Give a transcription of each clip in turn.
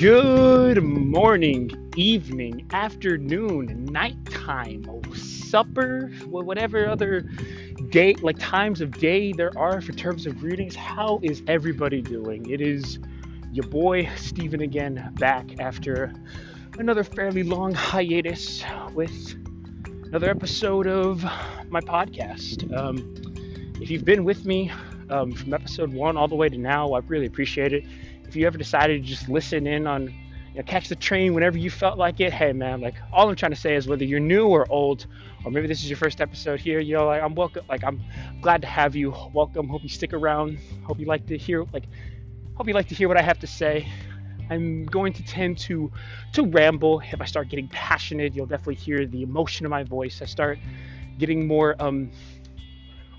Good morning, evening, afternoon, nighttime, supper, whatever other day, like times of day there are for terms of readings. How is everybody doing? It is your boy Steven again, back after another fairly long hiatus with another episode of my podcast. Um, if you've been with me um, from episode one all the way to now, I really appreciate it if you ever decided to just listen in on, you know, catch the train whenever you felt like it, hey man, like all I'm trying to say is whether you're new or old, or maybe this is your first episode here, you know, like I'm welcome, like I'm glad to have you. Welcome. Hope you stick around. Hope you like to hear, like, hope you like to hear what I have to say. I'm going to tend to to ramble. If I start getting passionate, you'll definitely hear the emotion of my voice. I start getting more um,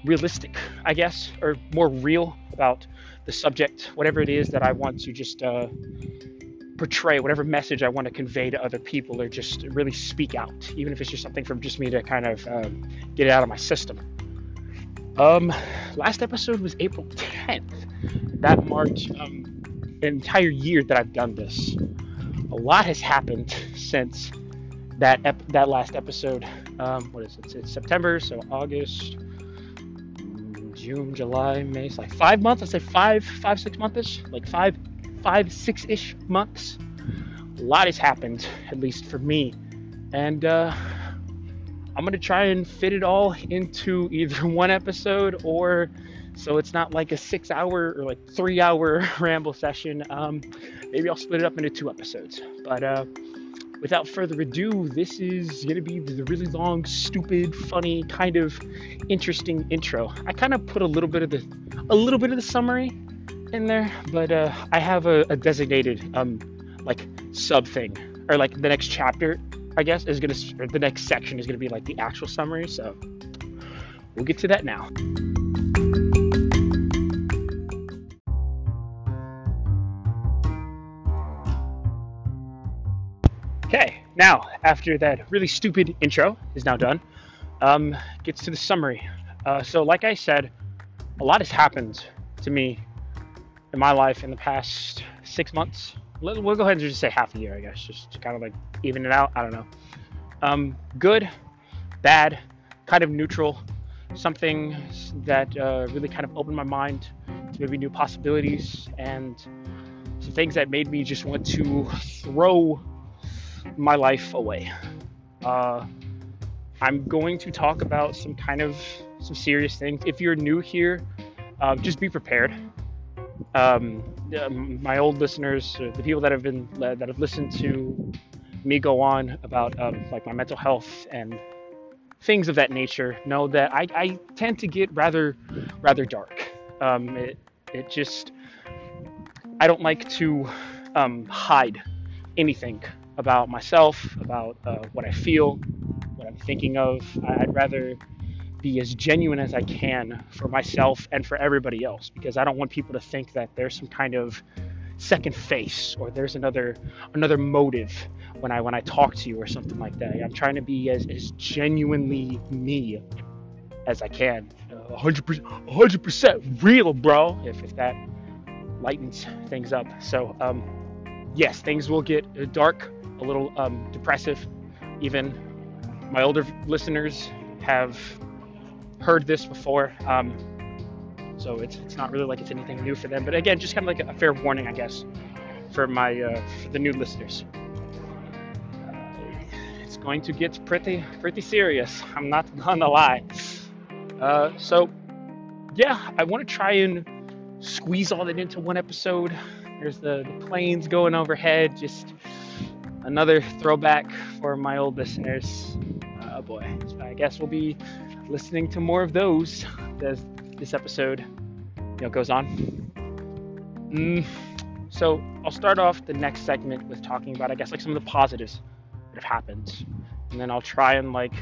realistic, I guess, or more real about the subject, whatever it is that I want to just uh, portray, whatever message I want to convey to other people, or just really speak out, even if it's just something from just me to kind of um, get it out of my system. Um, last episode was April 10th. That marked um, an entire year that I've done this. A lot has happened since that ep- that last episode. Um, what is it? It's September, so August, June, July, May. It's like five months. I say five, five, six months Like five, five, six ish months. A lot has happened, at least for me. And uh, I'm going to try and fit it all into either one episode or so it's not like a six hour or like three hour ramble session. Um, maybe I'll split it up into two episodes. But uh, without further ado, this is going to be the really long, stupid, funny, kind of interesting intro. I kind of put a little bit of the a little bit of the summary in there, but uh, I have a, a designated um, like sub thing or like the next chapter, I guess, is gonna the next section is gonna be like the actual summary. So we'll get to that now. Now after that really stupid intro is now done, um, gets to the summary. Uh, so, like I said, a lot has happened to me in my life in the past six months. We'll go ahead and just say half a year, I guess, just to kind of like even it out. I don't know. Um, good, bad, kind of neutral. Something that uh, really kind of opened my mind to maybe new possibilities and some things that made me just want to throw my life away. Uh, I'm going to talk about some kind of some serious things. If you're new here, uh, just be prepared. Um, my old listeners, uh, the people that have been that have listened to me go on about um, like my mental health and things of that nature, know that I, I tend to get rather rather dark. Um, it it just I don't like to um, hide anything about myself, about uh, what I feel, what I'm thinking of. I'd rather be as genuine as I can for myself and for everybody else because I don't want people to think that there's some kind of second face or there's another another motive when I when I talk to you or something like that. I'm trying to be as, as genuinely me as I can. Uh, 100%, 100% real, bro, if, if that lightens things up. So, um, yes, things will get uh, dark a little um, depressive. Even my older listeners have heard this before, um, so it's it's not really like it's anything new for them. But again, just kind of like a fair warning, I guess, for my uh, for the new listeners. Uh, it's going to get pretty pretty serious. I'm not gonna lie. Uh, so yeah, I want to try and squeeze all that into one episode. There's the, the planes going overhead, just another throwback for my old listeners. Oh boy, so I guess we'll be listening to more of those as this episode you know goes on. Mm, so I'll start off the next segment with talking about I guess like some of the positives that have happened, and then I'll try and like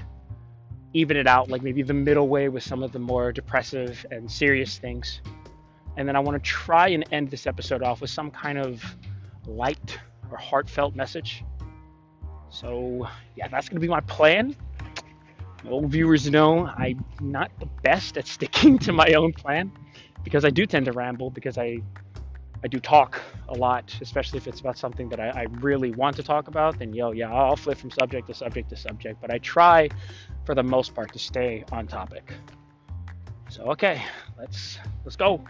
even it out like maybe the middle way with some of the more depressive and serious things. And then I want to try and end this episode off with some kind of light or heartfelt message. So, yeah, that's going to be my plan. old viewers know I'm not the best at sticking to my own plan because I do tend to ramble because I I do talk a lot, especially if it's about something that I, I, really want to talk about. Then yo, yeah, I'll flip from subject to subject to subject. But I try, for the most part, to stay on topic. So okay, let's let's go.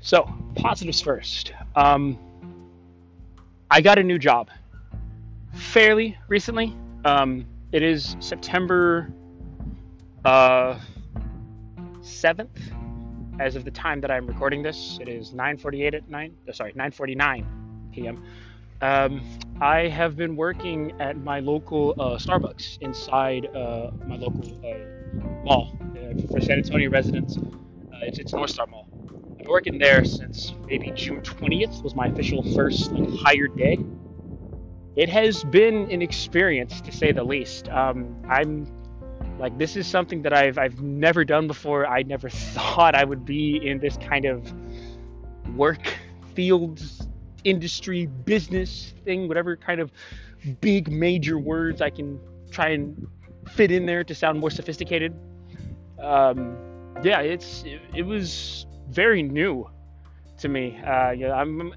So positives first. Um, I got a new job fairly recently. Um, it is September uh, 7th as of the time that I'm recording this. It is 9:48 at night. Oh, sorry, 9:49 p.m. Um, I have been working at my local uh, Starbucks inside uh, my local uh, mall uh, for San Antonio residents. Uh, it's, it's North Star Mall. Been working there since maybe June 20th was my official first like hired day it has been an experience to say the least. Um, I'm like this is something that I've I've never done before. I never thought I would be in this kind of work field industry business thing, whatever kind of big major words I can try and fit in there to sound more sophisticated. Um, yeah, it's it, it, was very new to me. Uh, yeah, I'm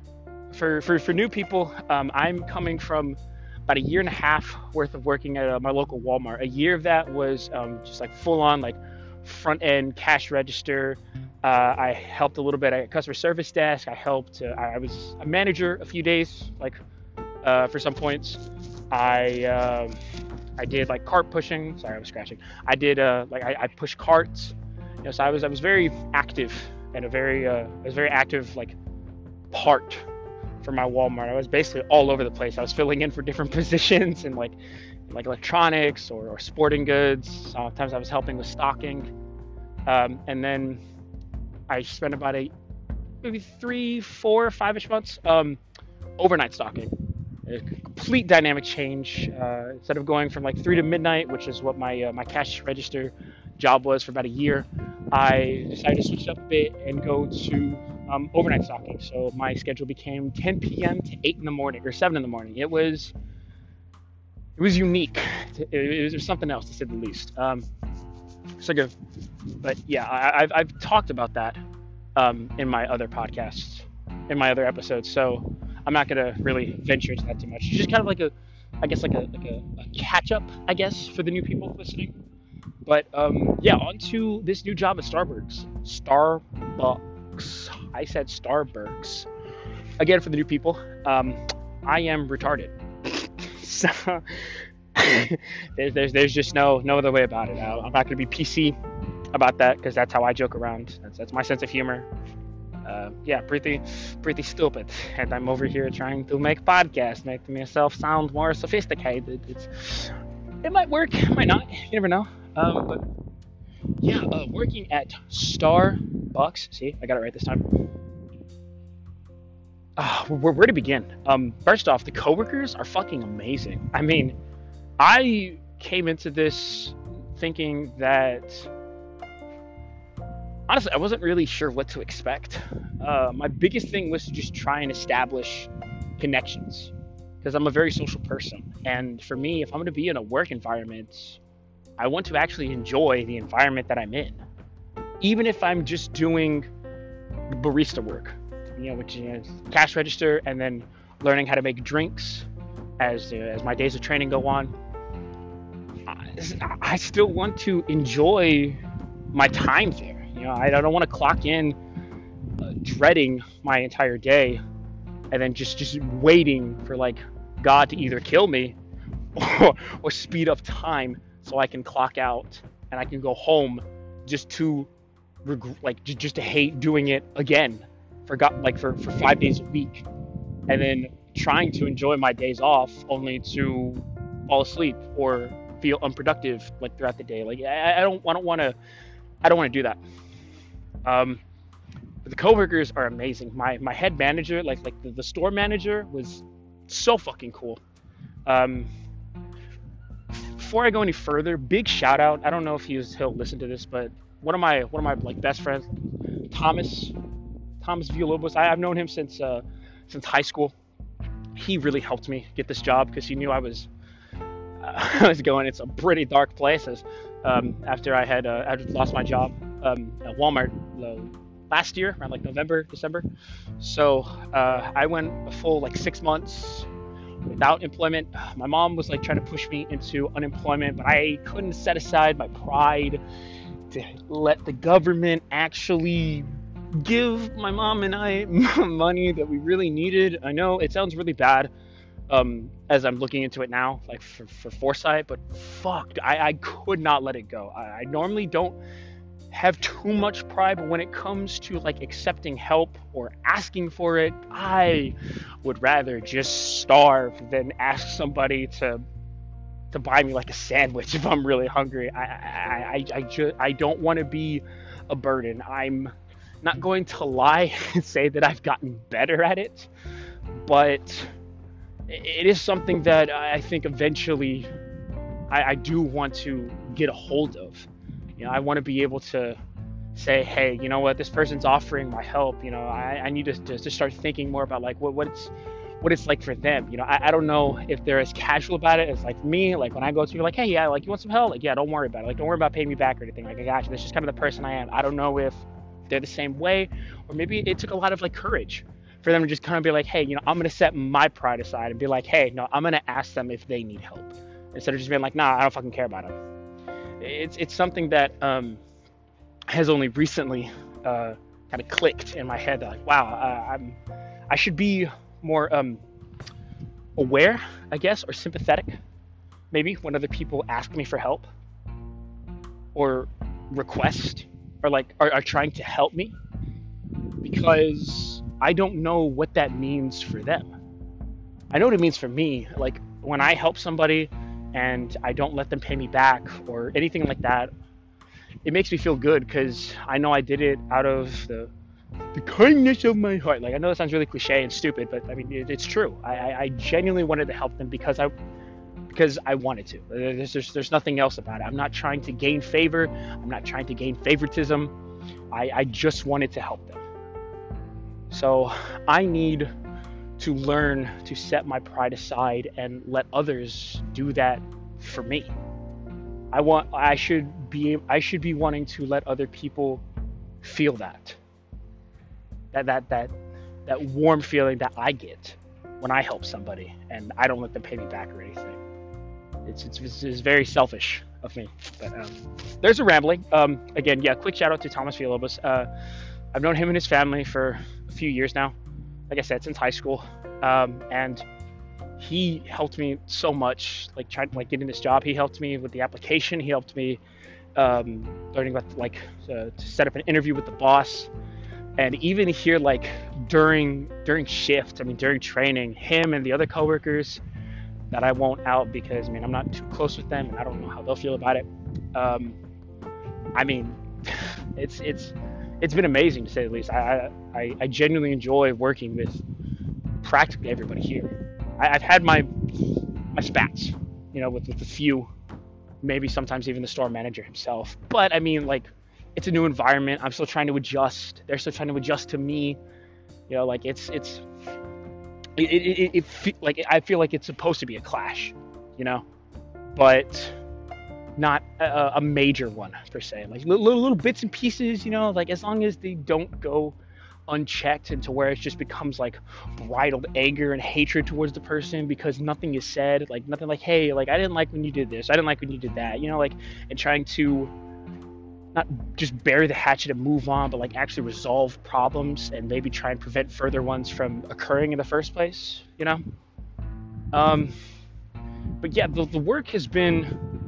for, for, for new people, um, I'm coming from about a year and a half worth of working at uh, my local Walmart. A year of that was um, just like full on like front end cash register. Uh, I helped a little bit at customer service desk. I helped. Uh, I was a manager a few days, like uh, for some points. I um, I did like cart pushing. Sorry, I was scratching. I did uh, like I, I pushed carts. You know, so I was I was very active and a very uh, was very active like part for my Walmart. I was basically all over the place. I was filling in for different positions and like like electronics or, or sporting goods. Sometimes I was helping with stocking. Um, and then I spent about a maybe three, four, five-ish months um, overnight stocking. A complete dynamic change. Uh, instead of going from like three to midnight, which is what my uh, my cash register job was for about a year, I decided to switch up a bit and go to um, overnight stocking. So my schedule became 10 p.m. to 8 in the morning or 7 in the morning. It was it was unique. It was something else to say the least. Um. But yeah, I, have I've talked about that um, in my other podcasts, in my other episodes. So I'm not gonna really venture into that too much. It's just kind of like a, I guess like a like a, a catch up, I guess, for the new people listening. But um, yeah, on to this new job at Starbucks. Starbucks. I said Starbucks. Again, for the new people, um, I am retarded. so there's, there's there's just no no other way about it. I'm not gonna be PC about that because that's how I joke around. That's that's my sense of humor. Uh, yeah, pretty pretty stupid. And I'm over here trying to make podcasts, make myself sound more sophisticated. It's it might work, it might not. You never know. Um, but yeah, uh, working at Starbucks. See, I got it right this time. Uh, where, where to begin? Um, first off, the coworkers are fucking amazing. I mean, I came into this thinking that honestly, I wasn't really sure what to expect. Uh, my biggest thing was to just try and establish connections because I'm a very social person. And for me, if I'm going to be in a work environment, I want to actually enjoy the environment that I'm in, even if I'm just doing barista work, you know, which is cash register, and then learning how to make drinks as as my days of training go on. I, I still want to enjoy my time there. You know, I, I don't want to clock in uh, dreading my entire day and then just just waiting for like God to either kill me or, or speed up time so I can clock out and I can go home just to like just to hate doing it again for like for, for five days a week. And then trying to enjoy my days off only to fall asleep or feel unproductive like throughout the day. Like I, I don't I don't want to I don't want to do that. Um the coworkers are amazing. My my head manager like like the, the store manager was so fucking cool. Um before I go any further, big shout out. I don't know if he's he'll listen to this, but one of my one of my like best friends, Thomas, Thomas Villalobos. I, have known him since uh, since high school. He really helped me get this job because he knew I was I was going in some pretty dark places um, after I had uh, lost my job um, at Walmart uh, last year, around like November, December. So uh, I went a full like six months without employment. My mom was like trying to push me into unemployment, but I couldn't set aside my pride to let the government actually give my mom and I money that we really needed. I know it sounds really bad um, as I'm looking into it now, like for, for foresight, but fuck, I, I could not let it go. I, I normally don't have too much pride, but when it comes to like accepting help or asking for it, I would rather just starve than ask somebody to to buy me like a sandwich if I'm really hungry. I I I, I just I don't want to be a burden. I'm not going to lie and say that I've gotten better at it, but it is something that I think eventually I, I do want to get a hold of. You know, I want to be able to say, hey, you know what, this person's offering my help. You know, I, I need to, to, to start thinking more about like what, what it's what it's like for them. You know, I, I don't know if they're as casual about it as like me. Like when I go to you, like, hey, yeah, like you want some help? Like, yeah, don't worry about it. Like, don't worry about paying me back or anything. Like, I got you. That's just kind of the person I am. I don't know if they're the same way, or maybe it took a lot of like courage for them to just kind of be like, hey, you know, I'm gonna set my pride aside and be like, hey, no, I'm gonna ask them if they need help instead of just being like, nah, I don't fucking care about them. It's it's something that um, has only recently uh, kind of clicked in my head. Like, wow, uh, I'm I should be more um, aware, I guess, or sympathetic, maybe when other people ask me for help or request or like are, are trying to help me because I don't know what that means for them. I know what it means for me. Like when I help somebody and I don't let them pay me back or anything like that, it makes me feel good because I know I did it out of the the kindness of my heart. Like I know that sounds really cliche and stupid, but I mean it, it's true. I, I, I, genuinely wanted to help them because I because I wanted to. There's, there's there's nothing else about it. I'm not trying to gain favor. I'm not trying to gain favoritism. I, I just wanted to help them. So I need to learn to set my pride aside and let others do that for me. I want I should be I should be wanting to let other people feel that. That that that that warm feeling that I get when I help somebody and I don't let them pay me back or anything. It's it's, it's very selfish of me. But um, there's a rambling. Um, again, yeah, quick shout out to Thomas Villalobos. Uh, I've known him and his family for a few years now. Like I said, since high school, um, and he helped me so much. Like trying like getting this job, he helped me with the application. He helped me um, learning about like to set up an interview with the boss, and even here like during during shift. I mean during training, him and the other coworkers that I won't out because I mean I'm not too close with them and I don't know how they'll feel about it. Um, I mean, it's it's it's been amazing to say the least. I, I, I genuinely enjoy working with practically everybody here. I, have had my my spats, you know, with, with a few, maybe sometimes even the store manager himself. But I mean, like, it's a new environment. I'm still trying to adjust. They're still trying to adjust to me. You know, like it's it's it, it, it, it like I feel like it's supposed to be a clash, you know, but not a, a major one per se. Like little, little bits and pieces, you know, like as long as they don't go unchecked into where it just becomes like bridled anger and hatred towards the person because nothing is said like nothing like hey like i didn't like when you did this i didn't like when you did that you know like and trying to not just bury the hatchet and move on but like actually resolve problems and maybe try and prevent further ones from occurring in the first place you know um but yeah the, the work has been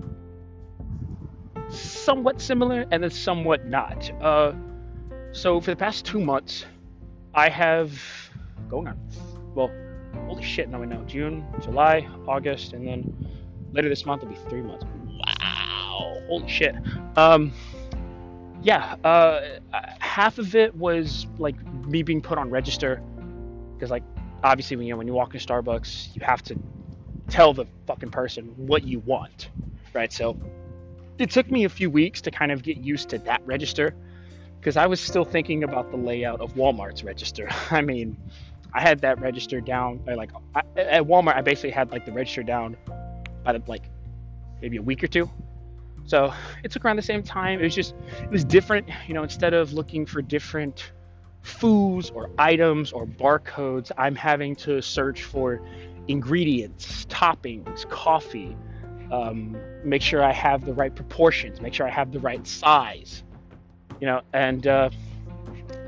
somewhat similar and then somewhat not. Uh, so for the past two months, I have going on. Well, holy shit! Now we know June, July, August, and then later this month will be three months. Wow! Holy shit. Um, yeah. Uh, half of it was like me being put on register because like obviously when you know, when you walk in Starbucks, you have to tell the fucking person what you want, right? So it took me a few weeks to kind of get used to that register because I was still thinking about the layout of Walmart's register. I mean, I had that register down by like I, at Walmart. I basically had like the register down by the like maybe a week or two. So it took around the same time. It was just, it was different. You know, instead of looking for different foods or items or barcodes, I'm having to search for ingredients, toppings, coffee, um, make sure I have the right proportions, make sure I have the right size, you know, and uh,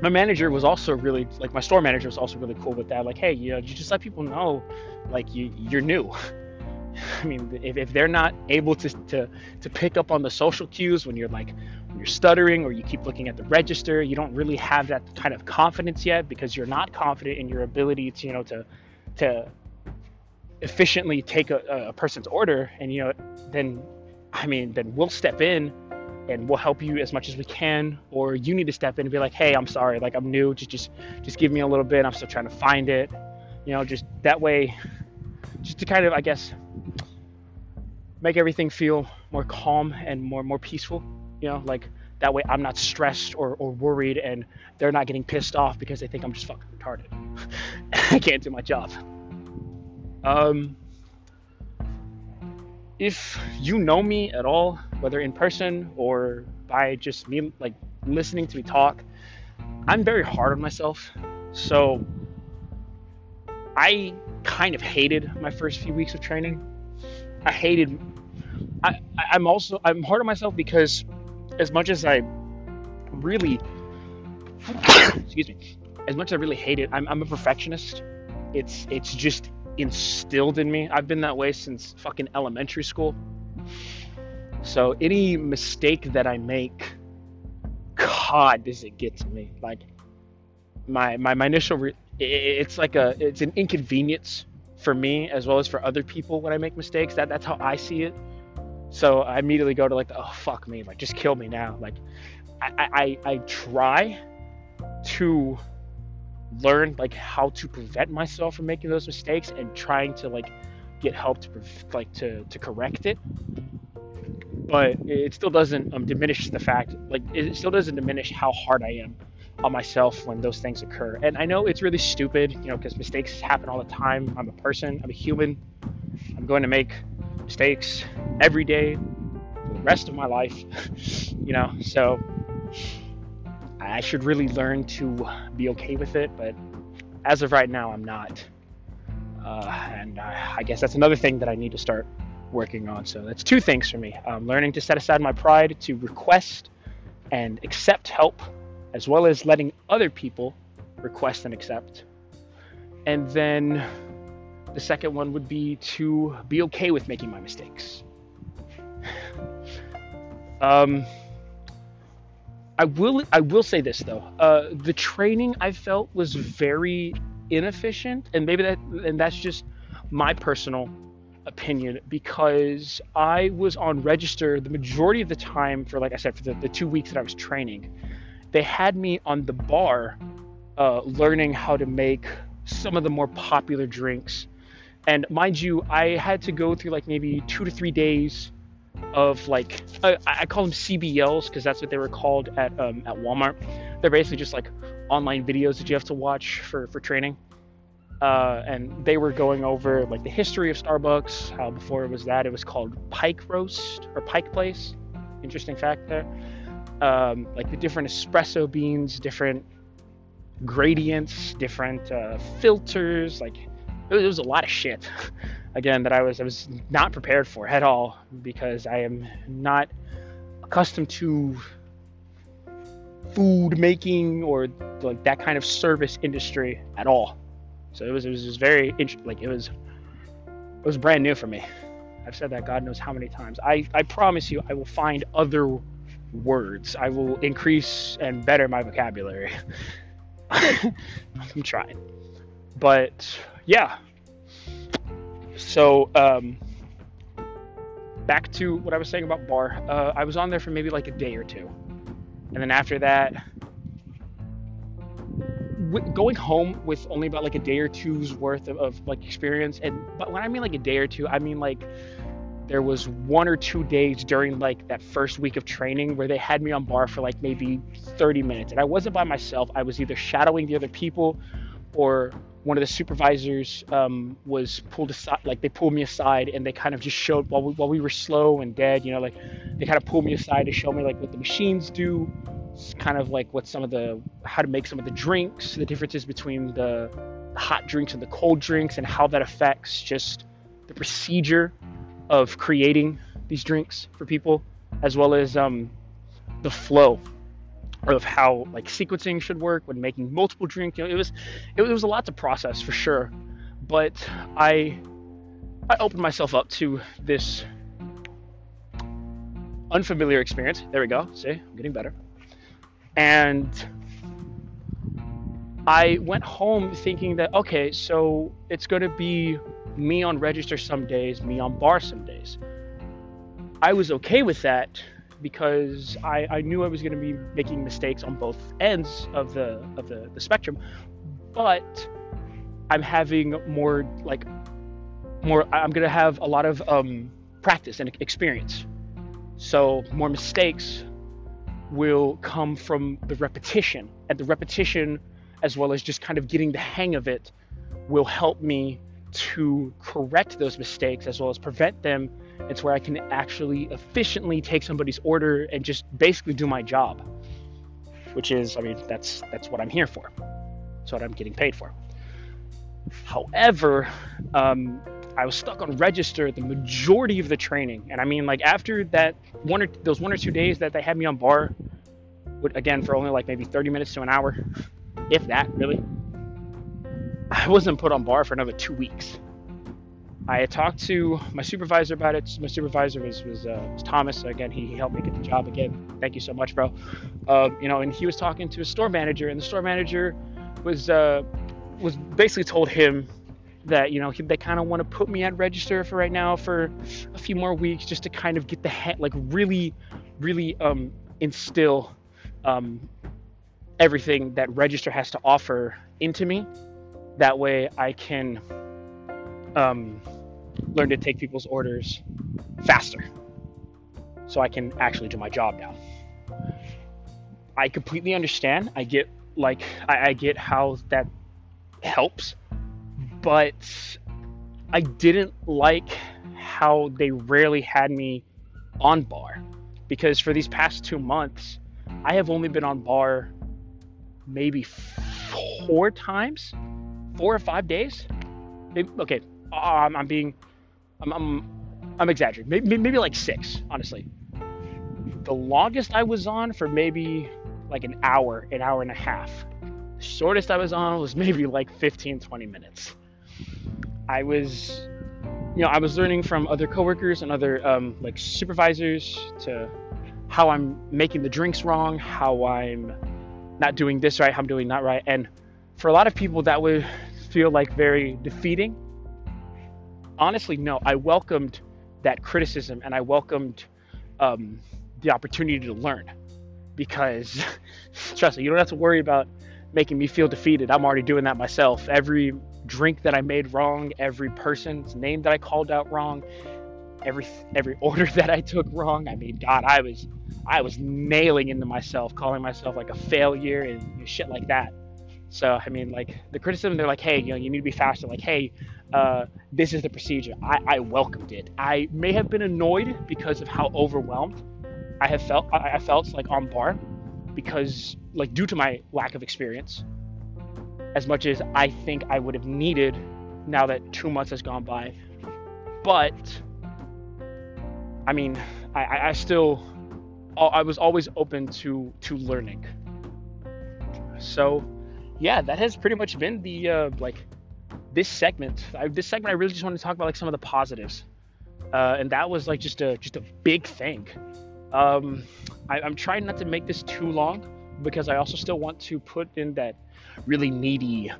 my manager was also really like my store manager was also really cool with that. Like, hey, you know, you just let people know, like you you're new. I mean, if, if they're not able to, to to pick up on the social cues when you're like when you're stuttering or you keep looking at the register, you don't really have that kind of confidence yet because you're not confident in your ability to you know to to efficiently take a, a person's order and you know then I mean then we'll step in and we'll help you as much as we can or you need to step in and be like hey i'm sorry like i'm new just just just give me a little bit i'm still trying to find it. You know just that way just to kind of i guess make everything feel more calm and more more peaceful you know like that way i'm not stressed or, or worried and they're not getting pissed off because they think i'm just fucking retarded. I can't do my job um if you know me at all, whether in person or by just me like listening to me talk, I'm very hard on myself. So I kind of hated my first few weeks of training. I hated I, I'm also I'm hard on myself because as much as I really excuse me, as much as I really hate it, I'm, I'm a perfectionist. It's it's just instilled in me. I've been that way since fucking elementary school. So any mistake that I make, God, does it get to me? Like my my, my initial, re- it's like a it's an inconvenience for me as well as for other people when I make mistakes. That that's how I see it. So I immediately go to like, oh fuck me, like just kill me now. Like I I, I try to learn like how to prevent myself from making those mistakes and trying to like get help to like to to correct it. But it still doesn't um, diminish the fact like it still doesn't diminish how hard i am on myself when those things occur. And i know it's really stupid you know because mistakes happen all the time. I'm a person i'm a human. I'm going to make mistakes every day the rest of my life you know so I should really learn to be okay with it, but as of right now, I'm not. Uh, and I, I guess that's another thing that I need to start working on. So that's two things for me: um, learning to set aside my pride to request and accept help, as well as letting other people request and accept. And then the second one would be to be okay with making my mistakes. um, I will I will say this though. Uh, the training I felt was very inefficient, and maybe that and that's just my personal opinion because I was on register the majority of the time for like I said for the, the two weeks that I was training. They had me on the bar uh, learning how to make some of the more popular drinks. And mind you, I had to go through like maybe two to three days of like I call them CBLs because that's what they were called at um, at Walmart. They're basically just like online videos that you have to watch for for training. Uh, and they were going over like the history of Starbucks. How before it was that it was called Pike Roast or Pike Place. Interesting fact there. Um, like the different espresso beans, different gradients, different uh, filters. Like it was, it was a lot of shit. again that I was I was not prepared for at all because I am not accustomed to food making or like that kind of service industry at all. So it was it was just very like it was it was brand new for me. I've said that God knows how many times. I I promise you I will find other words. I will increase and better my vocabulary. I'm trying. But yeah, so um, back to what I was saying about bar. Uh, I was on there for maybe like a day or two, and then after that, w- going home with only about like a day or two's worth of, of like experience. And but when I mean like a day or two, I mean like there was one or two days during like that first week of training where they had me on bar for like maybe 30 minutes and i wasn't by myself i was either shadowing the other people or one of the supervisors um, was pulled aside, like they pulled me aside and they kind of just showed while we, while we were slow and dead, you know, like they kind of pulled me aside to show me like what the machines do, kind of like what some of the how to make some of the drinks, the differences between the hot drinks and the cold drinks, and how that affects just the procedure of creating these drinks for people, as well as um, the flow of how like sequencing should work when making multiple drinks. You know, it was it was a lot to process for sure, but I I opened myself up to this unfamiliar experience. There we go. See, I'm getting better. And I went home thinking that okay, so it's going to be me on register some days, me on bar some days. I was okay with that because I, I knew I was going to be making mistakes on both ends of the of the, the spectrum, but I'm having more like more. I'm going to have a lot of um, practice and experience, so more mistakes will come from the repetition, and the repetition, as well as just kind of getting the hang of it, will help me to correct those mistakes as well as prevent them it's where I can actually efficiently take somebody's order and just basically do my job, which is, I mean, that's that's what I'm here for. That's what I'm getting paid for. However, um, I was stuck on register the majority of the training, and I mean, like after that one or those one or two days that they had me on bar, again for only like maybe 30 minutes to an hour, if that really. I wasn't put on bar for another two weeks. I talked to my supervisor about it. My supervisor was was, uh, was Thomas. Again, he, he, helped me get the job. Again, thank you so much, bro. Uh, you know, and he was talking to a store manager, and the store manager was uh, was basically told him that you know he, they kind of want to put me at register for right now for a few more weeks just to kind of get the head like really, really um, instill um, everything that register has to offer into me. That way, I can. Um, learn to take people's orders faster so I can actually do my job now. I completely understand. I get like I, I get how that helps, but I didn't like how they rarely had me on bar because for these past two months, I have only been on bar maybe four times, four or five days. Maybe, okay, I'm being I'm, I'm, I'm exaggerating. Maybe, maybe like six, honestly. The longest I was on for maybe like an hour, an hour and a half. The shortest I was on was maybe like 15, 20 minutes. I was, you know, I was learning from other coworkers and other um, like supervisors to how I'm making the drinks wrong, how I'm not doing this right, how I'm doing that right. And for a lot of people, that would feel like very defeating honestly, no. I welcomed that criticism and I welcomed um, the opportunity to learn because, trust me, you don't have to worry about making me feel defeated. I'm already doing that myself. Every drink that I made wrong, every person's name that I called out wrong, every every order that I took wrong. I mean, God, I was I was nailing into myself, calling myself like a failure and shit like that. So I mean, like the criticism, they're like, hey, you know, you need to be faster. Like, hey, uh, this is the procedure. I, I welcomed it. I may have been annoyed because of how overwhelmed I have felt. I, I felt like on bar because, like, due to my lack of experience, as much as I think I would have needed now that two months has gone by. But I mean, I, I still, I was always open to to learning. So, yeah, that has pretty much been the uh, like this segment, I, this segment, I really just want to talk about like some of the positives, uh, and that was like just a just a big thing. Um, I, I'm trying not to make this too long because I also still want to put in that really needy,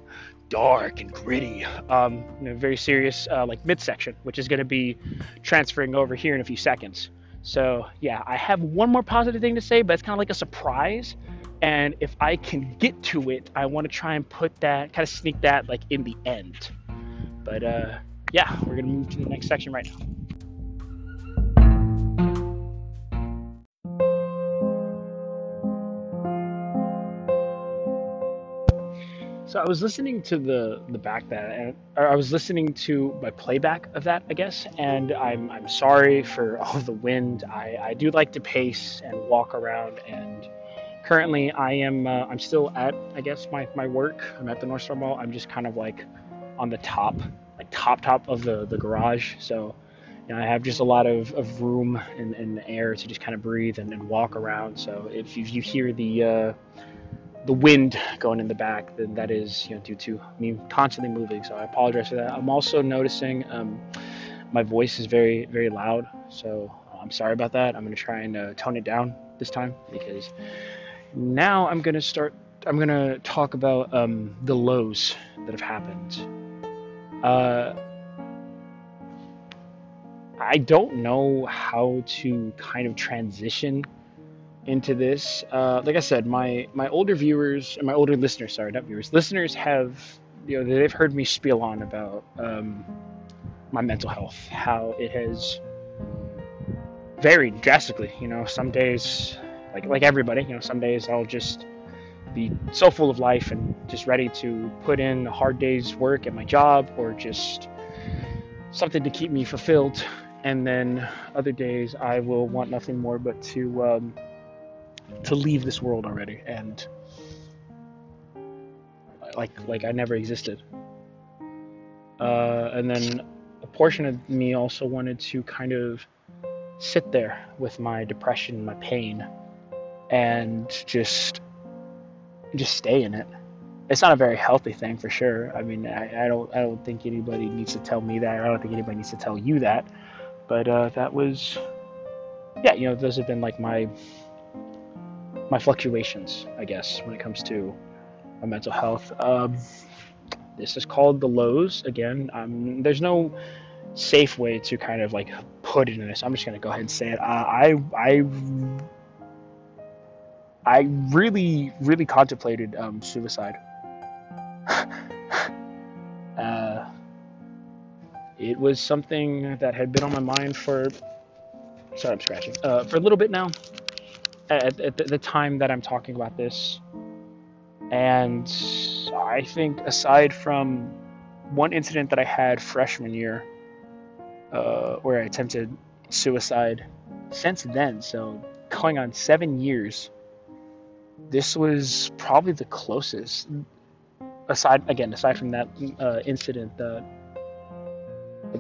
dark and gritty, um, you know, very serious uh, like midsection, which is going to be transferring over here in a few seconds. So yeah, I have one more positive thing to say, but it's kind of like a surprise and if I can get to it, I want to try and put that, kind of sneak that like in the end. But uh, yeah, we're to move to the next section right now. So I was listening to the the back that, and I was listening to my playback of that, I guess. And I'm I'm sorry for all the wind. I I do like to pace and walk around. And currently, I am uh, I'm still at I guess my my work. I'm at the North Star Mall. I'm just kind of like on the top, like top top of the the garage. So. You know, I have just a lot of, of room and, air to just kind of breathe and, and walk around. So if you, you hear the uh, the wind going in the back, then that is you know due to me constantly moving. So I apologize for that. I'm also noticing um, my voice is very very loud, so I'm sorry about that. I'm gonna try and uh, tone it down this time because now I'm gonna start. I'm gonna talk about um, the lows that have happened. Uh, I don't know how to kind of transition into this. Uh, like I said, my my older viewers and my older listeners, sorry, not viewers, listeners have you know they've heard me spiel on about um, my mental health, how it has varied drastically. You know, some days, like like everybody, you know, some days I'll just be so full of life and just ready to put in a hard day's work at my job or just something to keep me fulfilled. And then other days I will want nothing more but to um, to leave this world already and like like I never existed. Uh, and then a portion of me also wanted to kind of sit there with my depression, my pain, and just just stay in it. It's not a very healthy thing for sure. I mean, I, I don't I don't think anybody needs to tell me that. I don't think anybody needs to tell you that. But uh, that was, yeah, you know, those have been like my my fluctuations, I guess, when it comes to my mental health. Um, this is called the lows. Again, um, there's no safe way to kind of like put it in this. I'm just gonna go ahead and say it. Uh, I I I really really contemplated um, suicide. uh, it was something that had been on my mind for. Sorry, I'm scratching. Uh, for a little bit now at, at the time that I'm talking about this. And I think aside from one incident that I had freshman year, uh, where I attempted suicide, since then, so going on seven years, this was probably the closest. Aside again, aside from that uh, incident, the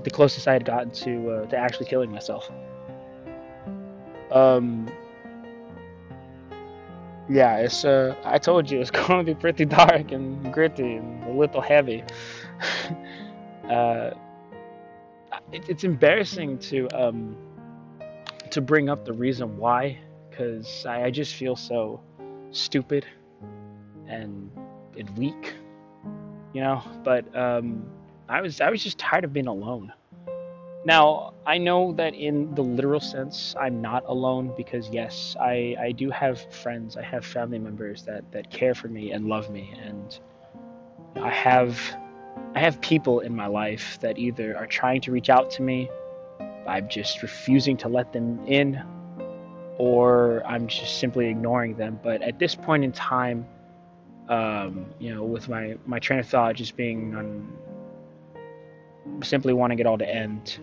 the closest I had gotten to uh, to actually killing myself. Um, yeah, it's uh, I told you it's going to be pretty dark and gritty and a little heavy. uh, it, it's embarrassing to um, to bring up the reason why, because I, I just feel so stupid and and weak, you know. But um, I was I was just tired of being alone. Now, I know that in the literal sense, I'm not alone because, yes, I, I do have friends, I have family members that, that care for me and love me, and I have I have people in my life that either are trying to reach out to me, I'm just refusing to let them in, or I'm just simply ignoring them. But at this point in time, um, you know, with my, my train of thought just being on simply wanting it all to end,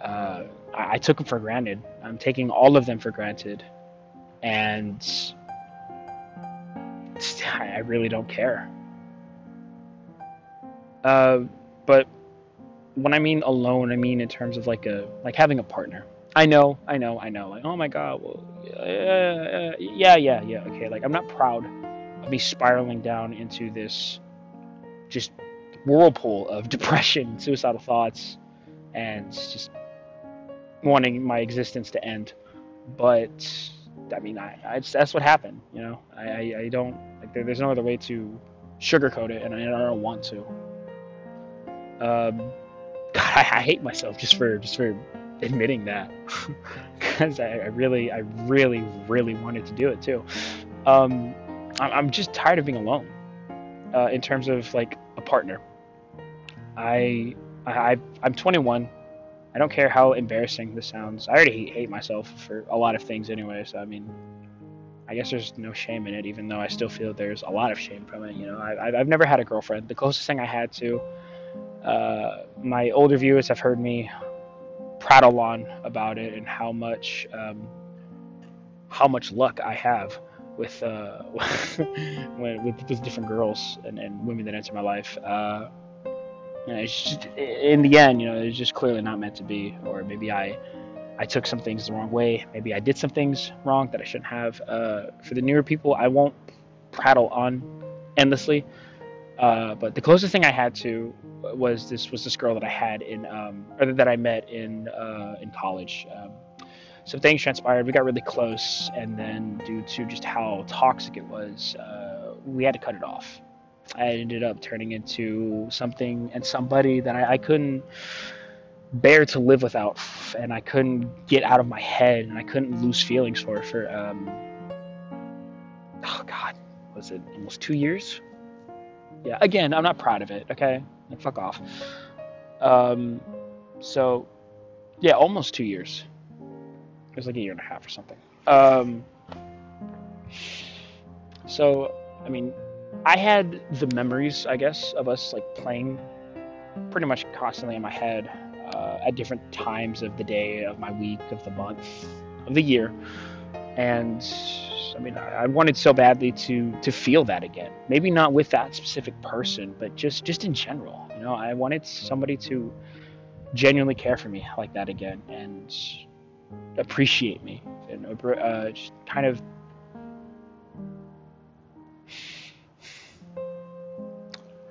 uh, I, I took them for granted. I'm taking all of them for granted, and I really don't care. Uh, but when I mean alone, I mean in terms of like a like having a partner. I know, I know, I know. Like, oh my god, well, uh, yeah, yeah, yeah. Okay, like I'm not proud of me spiraling down into this just whirlpool of depression, suicidal thoughts, and just wanting my existence to end. But I mean, I, I just, that's what happened. You know, I, I, I don't like there, there's no other way to sugarcoat it, and I, don't want to. Um, God, I, I hate myself just for just for admitting that because I, I, really, I really, really wanted to do it too. Um, I'm just tired of being alone. Uh, in terms of like a partner, I, I, I'm 21. I don't care how embarrassing this sounds. I already hate, myself for a lot of things anyway. So I mean, I guess there's no shame in it, even though I still feel there's a lot of shame from it. You know, I, I've never had a girlfriend. The closest thing I had to, uh, my older viewers have heard me prattle on about it and how much, um, how much luck I have with, uh, when, with, with different girls and, and women that enter my life. Uh, it's just, in the end, you know, it's just clearly not meant to be, or maybe I I took some things the wrong way. Maybe I did some things wrong that I shouldn't have. Uh, for the newer people, I won't prattle on endlessly. Uh, but the closest thing I had to was this was this girl that I had in um, or that I met in uh, in college. Um, so things transpired. We got really close, and then due to just how toxic it was, uh, we had to cut it off. I ended up turning into something and somebody that I, I couldn't bear to live without, and I couldn't get out of my head, and I couldn't lose feelings for for um, oh god, was it almost two years? Yeah, again, I'm not proud of it. Okay, like, fuck off. Um, so yeah, almost two years. It was like a year and a half or something. Um, so I mean, I had the memories, I guess, of us like playing pretty much constantly in my head uh, at different times of the day, of my week, of the month, of the year, and I mean, I wanted so badly to to feel that again. Maybe not with that specific person, but just just in general. You know, I wanted somebody to genuinely care for me like that again and appreciate me and uh, just kind of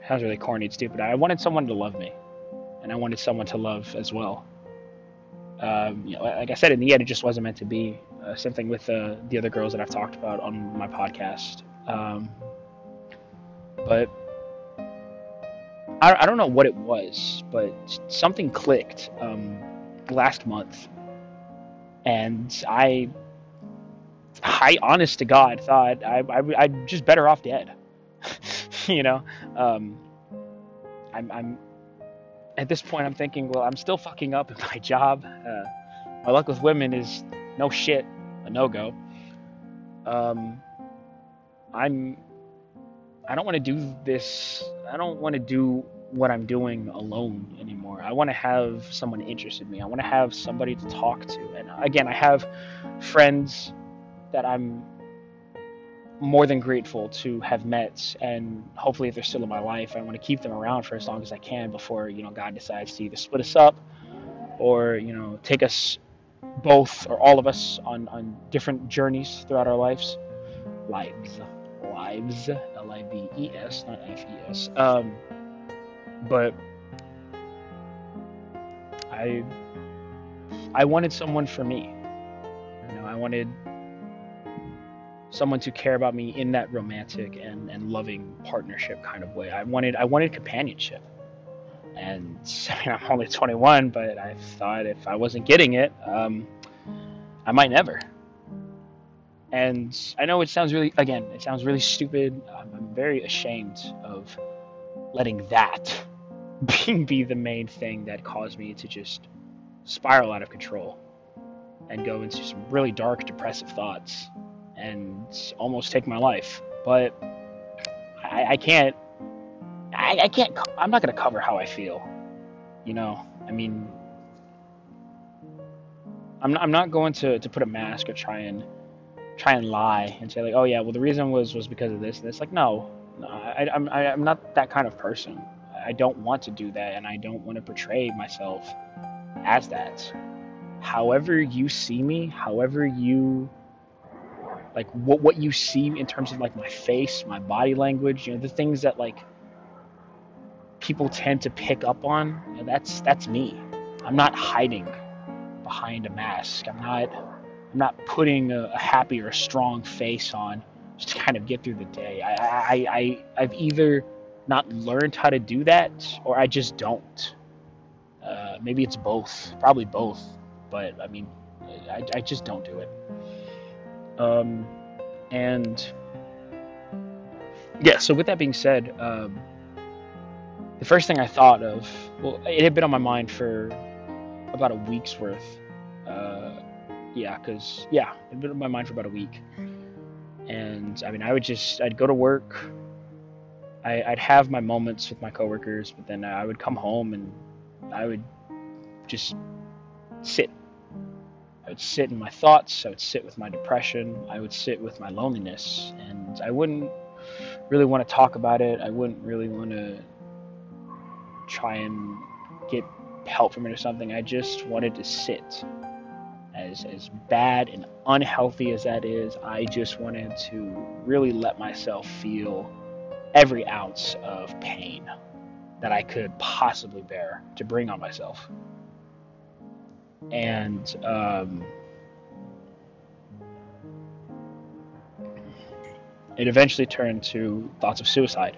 sounds really corny and stupid. I wanted someone to love me and I wanted someone to love as well. Um, you know, like I said, in the end, it just wasn't meant to be. Uh, same thing with uh, the other girls that I've talked about on my podcast. Um, but I, I, don't know what it was, but something clicked um, last month, and I, I honest to God thought I, I am just better off dead. you know, um, I'm I'm at this point, I'm thinking, well, I'm still fucking up at my job. Uh, my luck with women is no shit, a no go. Um, I'm. I don't want to do this. I don't want to do what I'm doing alone anymore. I want to have someone interested in me. I want to have somebody to talk to. And again, I have friends that I'm more than grateful to have met and hopefully if they're still in my life i want to keep them around for as long as i can before you know god decides to either split us up or you know take us both or all of us on on different journeys throughout our lives. Lives. Lives. L-i-v-e-s not f-e-s um but i i wanted someone for me. You know i wanted someone to care about me in that romantic and, and loving partnership kind of way. I wanted I wanted companionship. And I mean, I'm only 21, but I thought if I wasn't getting it, um, I might never. And I know it sounds really, again, it sounds really stupid. I'm, very ashamed of letting that being be the main thing that caused me to just spiral out of control and go into some really dark, depressive thoughts and almost take my life. But I, I can't. I, I can't. I'm not gonna cover how I feel. You know. I mean, I'm not, I'm not going to, to put a mask or try and try and lie and say like, oh yeah, well the reason was was because of this and it's like no, no I, I'm I, I'm not that kind of person. I don't want to do that and I don't want to portray myself as that. However you see me, however you like what what you see in terms of like my face, my body language, you know, the things that like people tend to pick up on, that's that's me. I'm not hiding behind a mask. I'm not I'm not putting a, a happy or a strong face on just to kind of get through the day. I, I, I I've either not learned how to do that or I just don't. Uh, maybe it's both, probably both, but I mean, I, I just don't do it. Um, and yeah, so with that being said, um, the first thing I thought of, well, it had been on my mind for about a week's worth. Uh, yeah, because, yeah, it had been on my mind for about a week. And I mean, I would just, I'd go to work. I, I'd have my moments with my coworkers, but then I would come home and I would just sit. I would sit in my thoughts. I would sit with my depression. I would sit with my loneliness. And I wouldn't really want to talk about it. I wouldn't really want to try and get help from it or something. I just wanted to sit. As, as bad and unhealthy as that is, I just wanted to really let myself feel every ounce of pain that I could possibly bear to bring on myself. And um, it eventually turned to thoughts of suicide.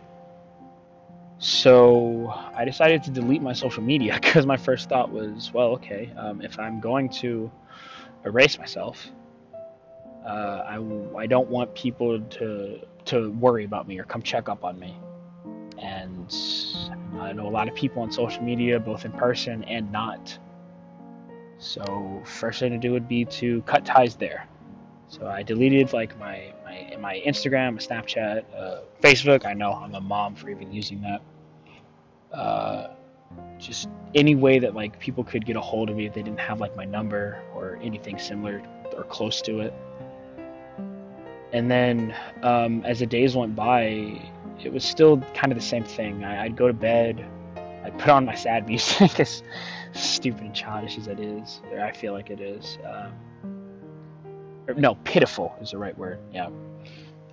So I decided to delete my social media because my first thought was, well, okay, um, if I'm going to erase myself, uh, I, I don't want people to to worry about me or come check up on me. And I know a lot of people on social media, both in person and not. So first thing to do would be to cut ties there. So I deleted like my my, my Instagram, my Snapchat, uh, Facebook. I know I'm a mom for even using that. Uh, just any way that like people could get a hold of me if they didn't have like my number or anything similar or close to it. And then um, as the days went by, it was still kind of the same thing. I, would go to bed, I'd put on my sad music, as stupid and childish as it is, or I feel like it is. Um, or, no, pitiful is the right word. Yeah.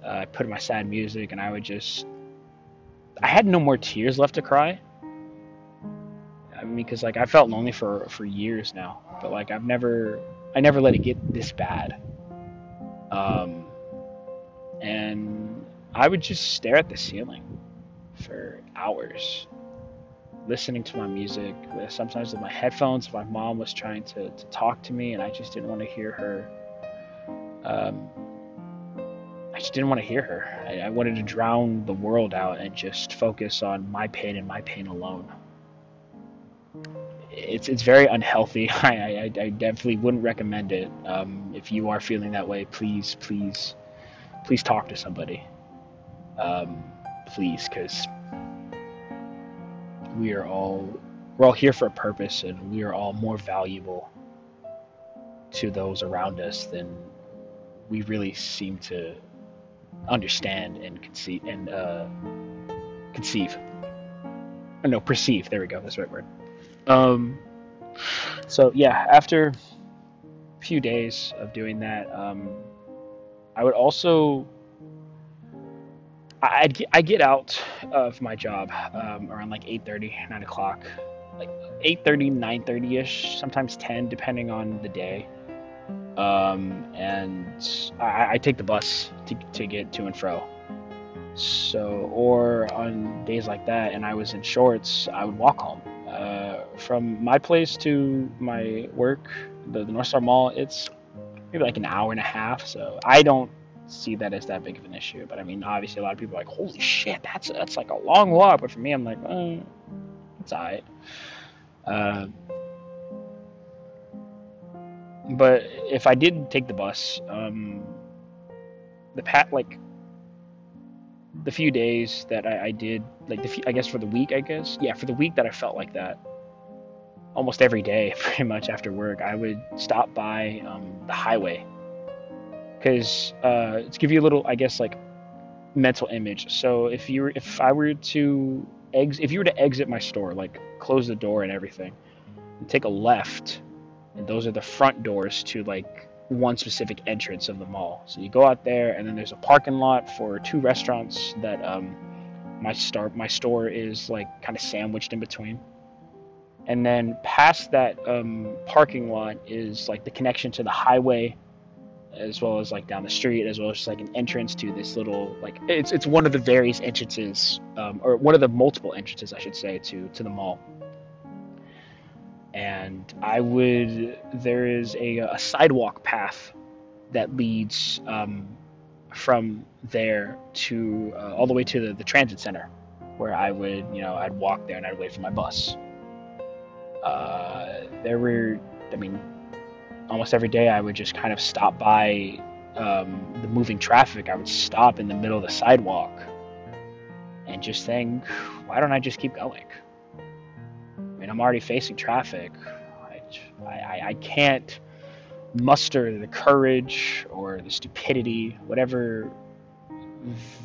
Uh, I put in my sad music, and I would just. I had no more tears left to cry. Mean, because like I felt lonely for for years now, but like I've never, I never let it get this bad. Um, and I would just stare at the ceiling for hours, listening to my music. Sometimes with my headphones, my mom was trying to, to talk to me, and I just didn't want to hear her. Um, I just didn't want to hear her. I, I wanted to drown the world out and just focus on my pain and my pain alone it's it's very unhealthy. I, I, I definitely wouldn't recommend it. Um, if you are feeling that way, please please please talk to somebody. Um, please, because we are all we're all here for a purpose, and we are all more valuable to those around us than we really seem to understand and conceive and uh, conceive. Oh, no, perceive. There we go. That's the right word. Um, so yeah, after a few days of doing that, um, I would also I'd get, I get out of my job um, around like 8:30, 9 o'clock, like 8:30, 9:30 ish, sometimes 10, depending on the day. Um, and I, I, take the bus to, to get to and fro. So, or on days like that, and I was in shorts, I would walk home. Uh, from my place to my work, the, the North Star Mall, it's maybe like an hour and a half. So I don't see that as that big of an issue. But I mean, obviously, a lot of people are like, "Holy shit, that's that's like a long walk." But for me, I'm like, eh, it's alright. Uh, but if I did take the bus, um, the pat like the few days that I, I did, like the few, I guess for the week, I guess, yeah, for the week that I felt like that, almost every day, pretty much after work, I would stop by um, the highway because uh, to give you a little, I guess, like mental image. So if you were, if I were to if you were to exit my store, like close the door and everything, and take a left, and those are the front doors to like one specific entrance of the mall. So you go out there, and then there's a parking lot for two restaurants that um, my store my store is like kind of sandwiched in between. And then past that um, parking lot is like the connection to the highway, as well as like down the street, as well as like an entrance to this little like it's it's one of the various entrances, um, or one of the multiple entrances, I should say, to to the mall and I would there is a, a sidewalk path that leads um, from there to uh, all the way to the, the transit center where I would you know I'd walk there and I'd wait for my bus. Uh, there were I mean almost every day I would just kind of stop by um, the moving traffic, I would stop in the middle of the sidewalk and just think, why don't I just keep going? I mean, I'm already facing traffic. I, I, I can't muster the courage or the stupidity, whatever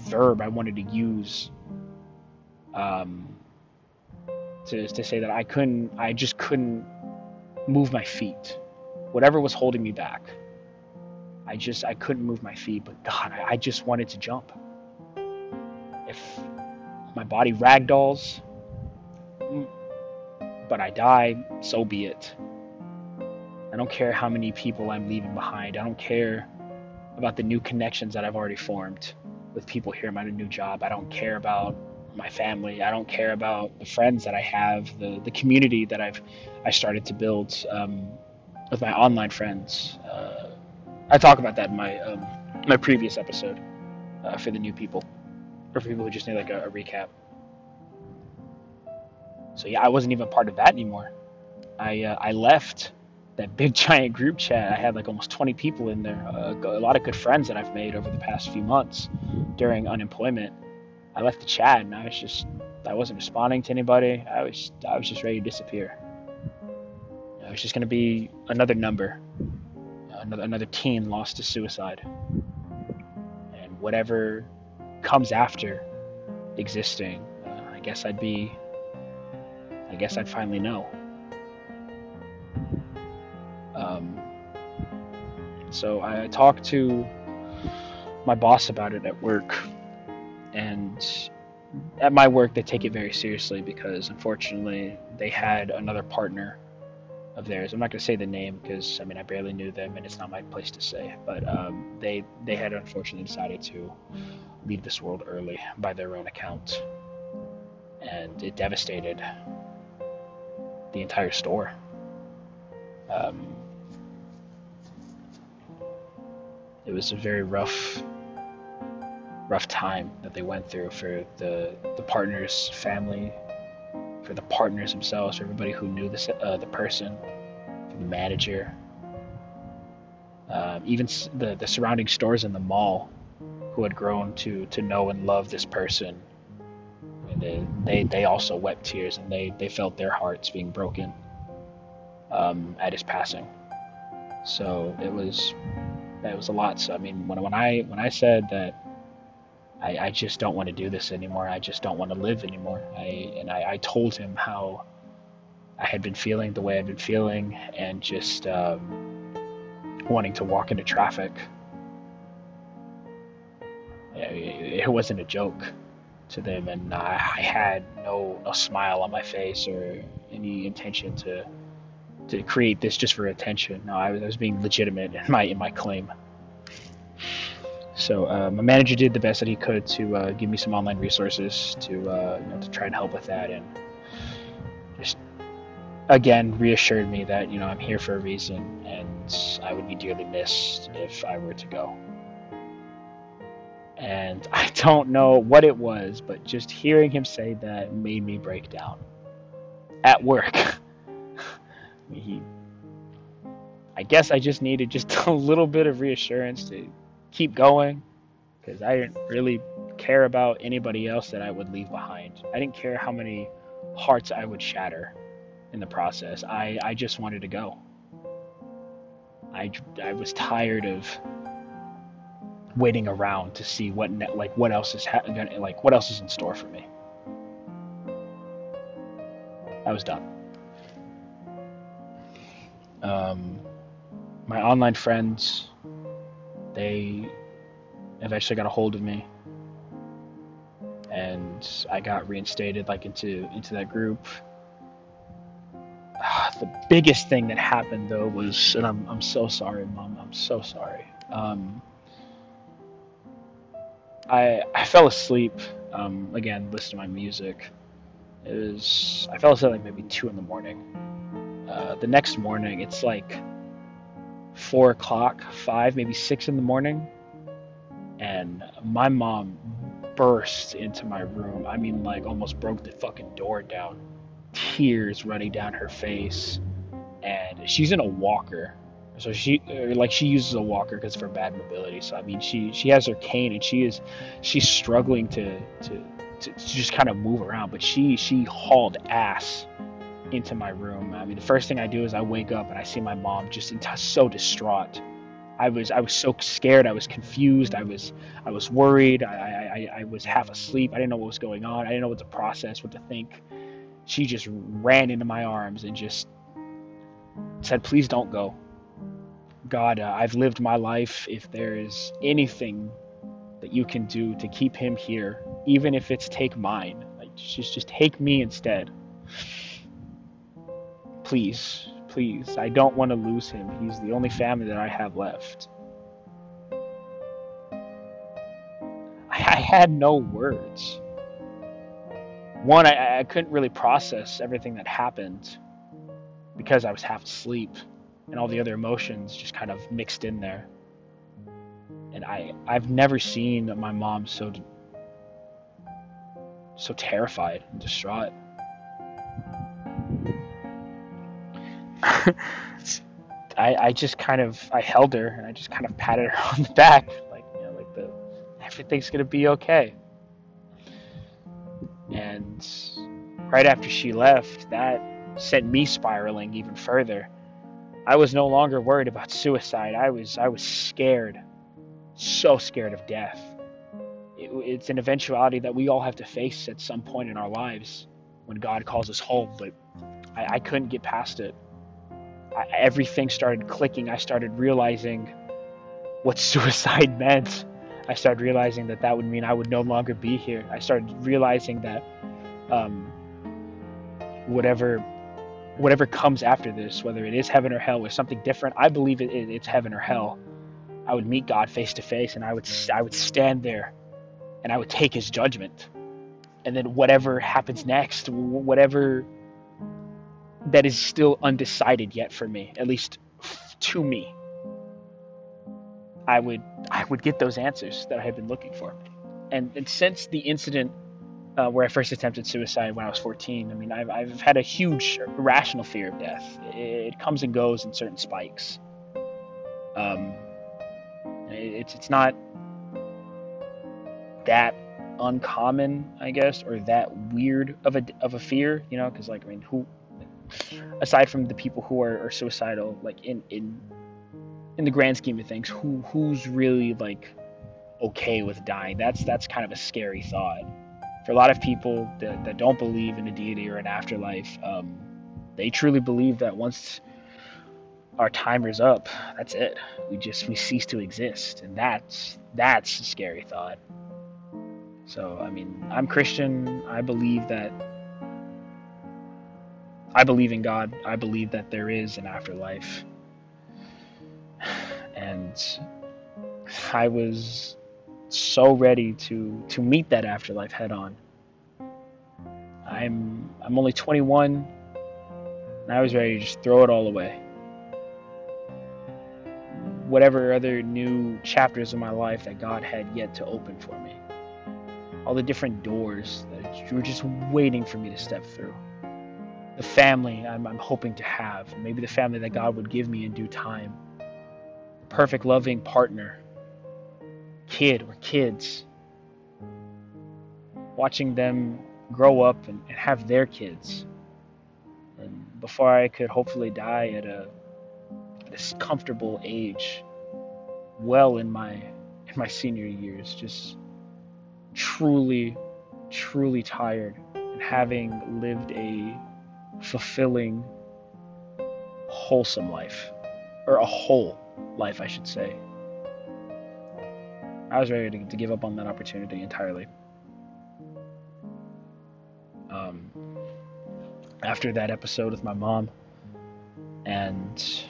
verb I wanted to use, um, to, to say that I couldn't, I just couldn't move my feet. Whatever was holding me back, I just, I couldn't move my feet. But God, I, I just wanted to jump. If my body ragdolls, but I die, so be it. I don't care how many people I'm leaving behind. I don't care about the new connections that I've already formed with people here at my new job. I don't care about my family. I don't care about the friends that I have, the the community that I've I started to build um, with my online friends. Uh, I talk about that in my um, my previous episode uh, for the new people or for people who just need like a, a recap. So yeah, I wasn't even part of that anymore. I uh, I left that big giant group chat. I had like almost 20 people in there. Uh, a lot of good friends that I've made over the past few months during unemployment. I left the chat and I was just I wasn't responding to anybody. I was I was just ready to disappear. I was just gonna be another number, another another teen lost to suicide, and whatever comes after existing, uh, I guess I'd be. I guess I'd finally know. Um, so I talked to my boss about it at work, and at my work they take it very seriously because unfortunately they had another partner of theirs. I'm not going to say the name because I mean I barely knew them and it's not my place to say. But um, they they had unfortunately decided to leave this world early by their own account, and it devastated the entire store. Um, it was a very rough rough time that they went through for the the partner's family, for the partners themselves, for everybody who knew the uh, the person, for the manager, uh, even the the surrounding stores in the mall, who had grown to to know and love this person. And they, they they also wept tears and they they felt their hearts being broken um, at his passing. So it was it was a lot. So I mean, when when I when I said that I, I just don't want to do this anymore. I just don't want to live anymore. I and I, I told him how I had been feeling the way I'd been feeling, and just um, wanting to walk into traffic. It, it wasn't a joke to them, and I, I had no no smile on my face or any intention to to create this just for attention. No, I was, I was being legitimate in my in my claim. So uh, my manager did the best that he could to uh, give me some online resources to uh, you know, to try and help with that, and just again reassured me that you know I'm here for a reason, and I would be dearly missed if I were to go. And I don't know what it was, but just hearing him say that made me break down at work. he, I guess I just needed just a little bit of reassurance to keep going because I didn't really care about anybody else that I would leave behind. I didn't care how many hearts I would shatter in the process. I, I just wanted to go. I, I was tired of waiting around to see what ne- like what else is ha- like what else is in store for me. I was done. Um, my online friends they eventually got a hold of me and I got reinstated like into into that group. The biggest thing that happened though was, and I'm I'm so sorry, mom. I'm so sorry. Um, I I fell asleep. Um, again, listening to my music. It was I fell asleep like maybe two in the morning. Uh, the next morning, it's like four o'clock, five, maybe six in the morning, and my mom burst into my room. I mean, like almost broke the fucking door down, tears running down her face, and she's in a walker. So she uh, like she uses a walker because of her bad mobility. So I mean, she she has her cane and she is she's struggling to, to, to just kind of move around. But she she hauled ass into my room. I mean, the first thing I do is I wake up and I see my mom just so distraught. I was I was so scared. I was confused. I was I was worried. I, I I was half asleep. I didn't know what was going on. I didn't know what to process, what to think. She just ran into my arms and just said, "Please don't go. God, uh, I've lived my life. If there is anything that you can do to keep him here, even if it's take mine, like just just take me instead. Please, please. I don't want to lose him. He's the only family that I have left." I had no words. One, I, I couldn't really process everything that happened because I was half asleep and all the other emotions just kind of mixed in there. And I I've never seen my mom so so terrified and distraught. I I just kind of I held her and I just kind of patted her on the back like you know like the everything's gonna be okay. And right after she left, that sent me spiraling even further. I was no longer worried about suicide. I was I was scared, so scared of death. It, it's an eventuality that we all have to face at some point in our lives when God calls us home. But I, I couldn't get past it. Everything started clicking. I started realizing what suicide meant. I started realizing that that would mean I would no longer be here. I started realizing that um, whatever whatever comes after this, whether it is heaven or hell or something different, I believe it, it, it's heaven or hell. I would meet God face to face, and I would I would stand there, and I would take His judgment, and then whatever happens next, whatever that is still undecided yet for me, at least to me, I would I would get those answers that I had been looking for, and, and since the incident uh, where I first attempted suicide when I was 14. I mean, I've, I've had a huge irrational fear of death. It, comes and goes in certain spikes. Um, it's it's not that uncommon, I guess, or that weird of a of a fear, you know, because like I mean, who aside from the people who are, are suicidal, like in in in the grand scheme of things, who who's really like okay with dying? That's that's kind of a scary thought for a lot of people that, that don't believe in a deity or an afterlife, um, they truly believe that once our timer's up, that's it. We just we cease to exist, and that's that's a scary thought. So I mean, I'm Christian. I believe that I believe in God. I believe that there is an afterlife, and I was so ready to to meet that afterlife head on. I'm I'm only 21 and I was ready to just throw it all away. Whatever other new chapters of my life that God had yet to open for me. All the different doors that were just waiting for me to step through. The family I'm, I'm hoping to have, maybe the family that God would give me in due time. The perfect loving partner kid or kids, watching them grow up and, and have their kids. And before I could hopefully die at a this comfortable age, well in my in my senior years, just truly, truly tired and having lived a fulfilling, wholesome life, or a whole life, I should say. I was ready to, to give up on that opportunity entirely. Um, after that episode with my mom and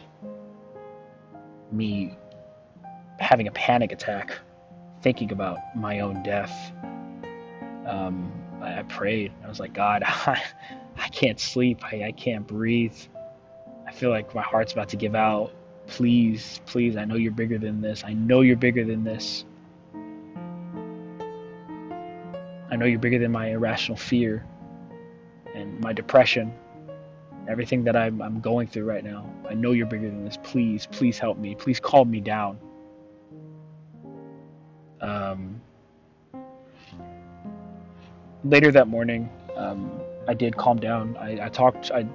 me having a panic attack, thinking about my own death, um, I, I, prayed. I was like, God, I, I can't sleep. I, I can't breathe. I feel like my heart's about to give out. Please, please, I know you're bigger than this. I know you're bigger than this. I know you're bigger than my irrational fear and my depression. everything that I'm, I'm going through right now. I know you're bigger than this. Please, please help me. Please calm me down. Um, later that morning, um, I did calm down. I, I talked, I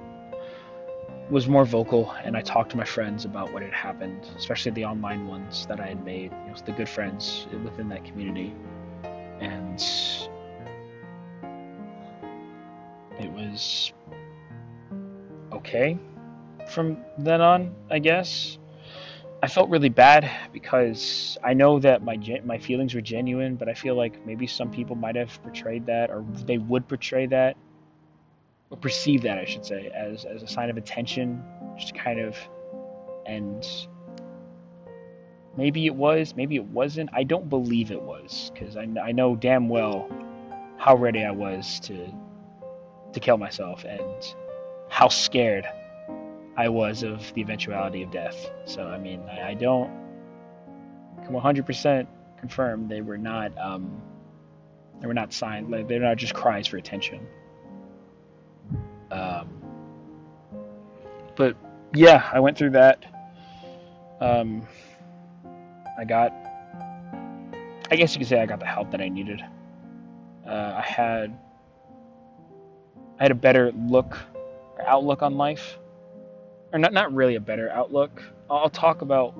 was more vocal, and I talked to my friends about what had happened, especially the online ones that I had made, you know, the good friends within that community. And it was okay from then on, I guess. I felt really bad because I know that my my feelings were genuine, but I feel like maybe some people might have portrayed that, or they would portray that, or perceive that, I should say, as as a sign of attention, just kind of, and maybe it was, maybe it wasn't. I don't believe it was because I I know damn well how ready I was to to kill myself and how scared I was of the eventuality of death. So I mean, I, I don't 100% confirm they were not um, they were not signed. Like they're not just cries for attention. Um, but yeah, I went through that. Um, I got, I guess you could say, I got the help that I needed. Uh, I had, I had a better look or outlook on life or not not really a better outlook. I'll talk about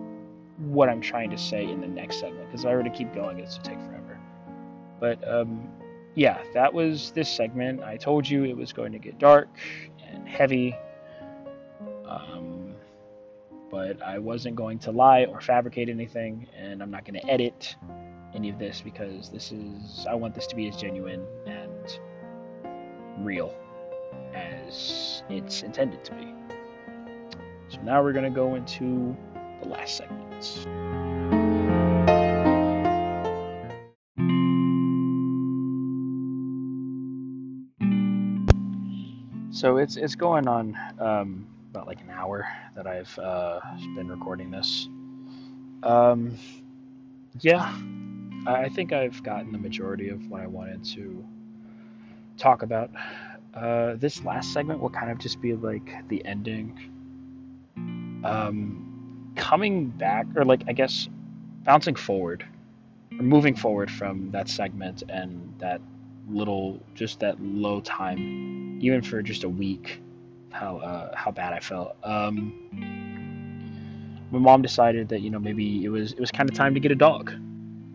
what I'm trying to say in the next segment because if I were to keep going, it's to take forever. But um, yeah, that was this segment. I told you it was going to get dark and heavy, um, but I wasn't going to lie or fabricate anything, and I'm not going to edit any of this because this is I want this to be as genuine and real as it's intended to be. So now we're going to go into the last segment. So it's it's going on um, about like an hour that I've uh, been recording this. Um, yeah, I think I've gotten the majority of what I wanted to talk about. Uh, this last segment will kind of just be like the ending um, coming back, or like I guess bouncing forward, or moving forward from that segment and that little, just that low time, even for just a week, how uh, how bad I felt. Um, my mom decided that you know maybe it was it was kind of time to get a dog.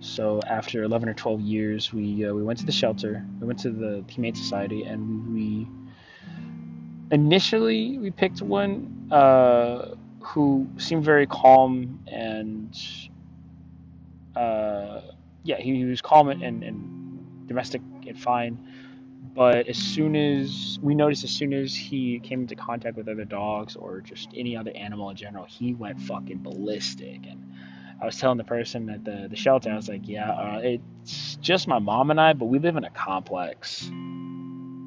So after 11 or 12 years, we uh, we went to the shelter. We went to the Humane Society, and we initially we picked one. Uh, who seemed very calm and uh, yeah, he, he, was calm and, and domestic and fine. But as soon as we noticed, as soon as he came into contact with other dogs or just any other animal in general, he went fucking ballistic. And I was telling the person at the, the shelter, I was like, yeah, uh, it's just my mom and I, but we live in a complex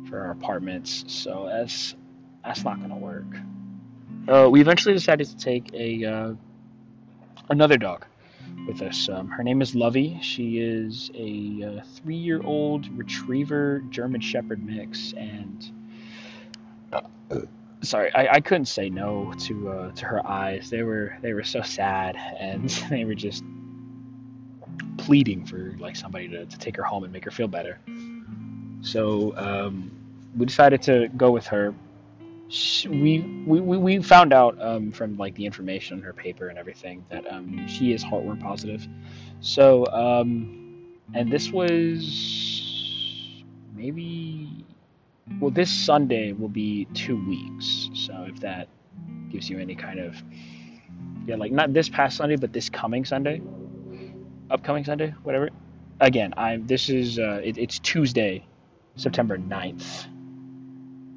for our apartments, so that's that's not gonna work uh, we eventually decided to take a uh, another dog with us. Um, her name is Lovey. She is a uh, three-year-old retriever German Shepherd mix, and uh, sorry, I, I, couldn't say no to uh, to her eyes. They were they were so sad, and they were just pleading for like somebody to, to take her home and make her feel better. So um, we decided to go with her we, we we found out um, from like the information on her paper and everything that um, she is heartworm positive. So um, and this was maybe well this Sunday will be two weeks. So if that gives you any kind of yeah like not this past Sunday but this coming Sunday, upcoming Sunday, whatever. Again, I'm this is uh, it, it's Tuesday, September 9th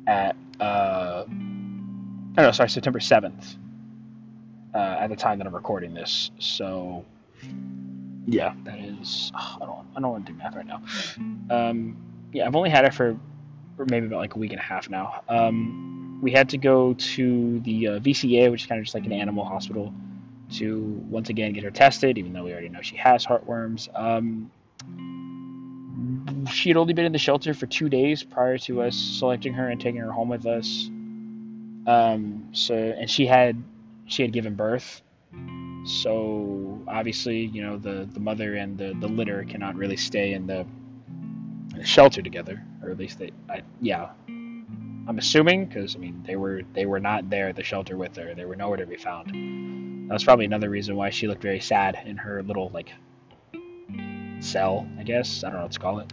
at uh, oh no, sorry, September 7th uh, at the time that I'm recording this. So, yeah, that is. Oh, I don't. I don't want to do math right now. Um, yeah, I've only had it for, for maybe about like a week and a half now. Um, we had to go to the uh, VCA, which is kind of just like an animal hospital, to once again get her tested, even though we already know she has heartworms. Um, she had only been in the shelter for two days prior to us selecting her and taking her home with us. Um, so and she had she had given birth. So obviously, you know, the, the mother and the, the litter cannot really stay in the shelter together, or at least they, I, yeah, I'm assuming because I mean they were they were not there at the shelter with her. They were nowhere to be found. That's probably another reason why she looked very sad in her little like cell, I guess. I don't know what to call it.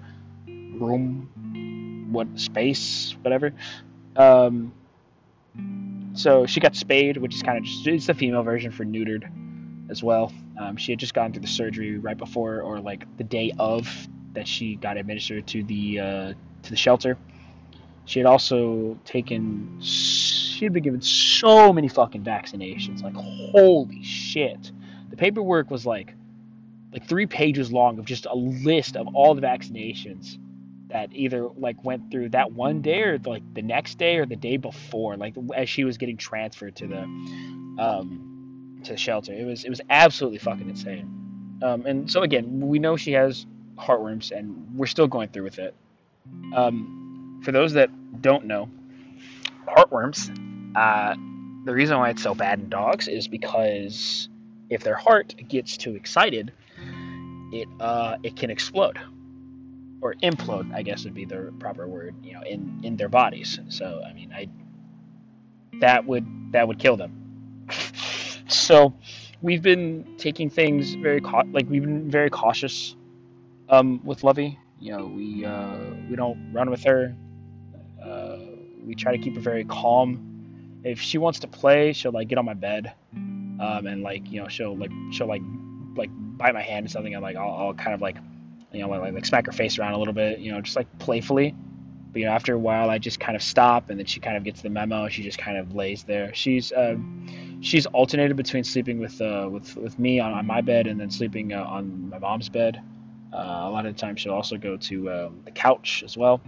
Room, what space, whatever. Um, so she got spayed, which is kind of just it's the female version for neutered as well. Um, she had just gone through the surgery right before or like the day of that she got administered to the uh, to the shelter. She had also taken she had been given so many fucking vaccinations, like holy shit. The paperwork was like like three pages long of just a list of all the vaccinations that either like went through that one day or like the next day or the day before, like as she was getting transferred to the um, to the shelter. It was it was absolutely fucking insane. Um, and so again, we know she has heartworms, and we're still going through with it. Um, for those that don't know, heartworms. Uh, the reason why it's so bad in dogs is because if their heart gets too excited, it uh, it can explode or implode, I guess would be the proper word, you know, in in their bodies. So I mean, I that would that would kill them. so we've been taking things very like we've been very cautious um, with Lovey. You know, we uh, we don't run with her. Uh, we try to keep her very calm. If she wants to play, she'll like get on my bed, um, and like you know she'll like she'll like like bite my hand or something. And like I'll, I'll kind of like you know, like, like smack her face around a little bit, you know, just like playfully. But you know, after a while, I just kind of stop, and then she kind of gets the memo. She just kind of lays there. She's uh, she's alternated between sleeping with uh, with with me on, on my bed and then sleeping uh, on my mom's bed. Uh, a lot of the time, she'll also go to uh, the couch as well.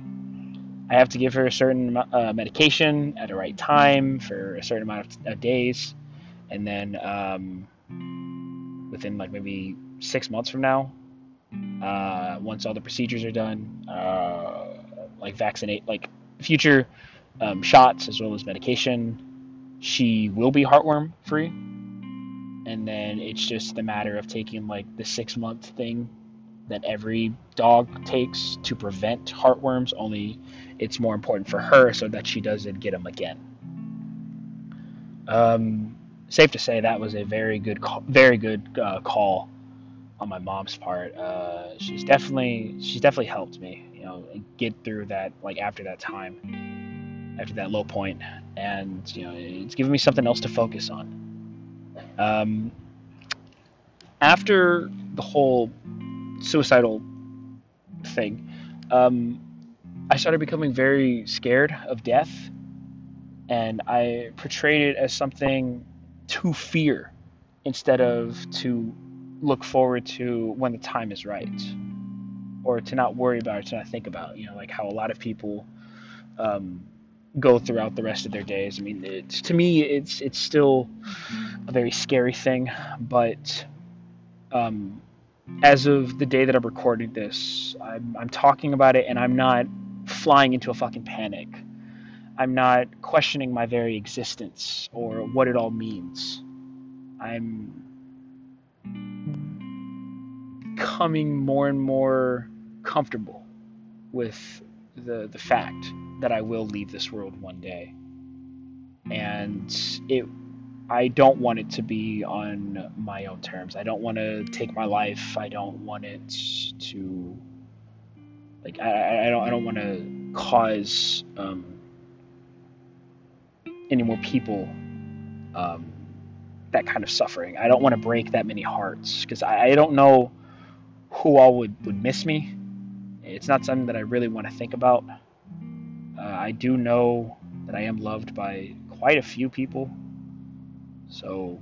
I have to give her a certain uh, medication at the right time for a certain amount of, of days, and then um, within like maybe six months from now, uh, once all the procedures are done, uh, like vaccinate, like future um, shots as well as medication. She will be heartworm free, and then it's just the matter of taking like the six month thing that every dog takes to prevent heartworms. Only it's more important for her so that she doesn't get them again. Um, safe to say that was a very good, call, very good uh, call on my mom's part. Uh, she's definitely she's definitely helped me, you know, get through that like after that time, after that low point, and you know, it's given me something else to focus on. Um, after the whole suicidal thing, um, I started becoming very scared of death, and I portrayed it as something to fear instead of to look forward to when the time is right or to not worry about it to not think about you know like how a lot of people um, go throughout the rest of their days. I mean it's to me it's it's still a very scary thing but um, as of the day that i'm recording this I'm, I'm talking about it and i'm not flying into a fucking panic. I'm not questioning my very existence or what it all means. I'm becoming more and more comfortable with the the fact that I will leave this world one day. And it I don't want it to be on my own terms. I don't want to take my life. I don't want it to like I, I don't I don't want to cause um, any more people um, that kind of suffering. I don't want to break that many hearts because I, I don't know who all would, would miss me. It's not something that I really want to think about. Uh, I do know that I am loved by quite a few people, so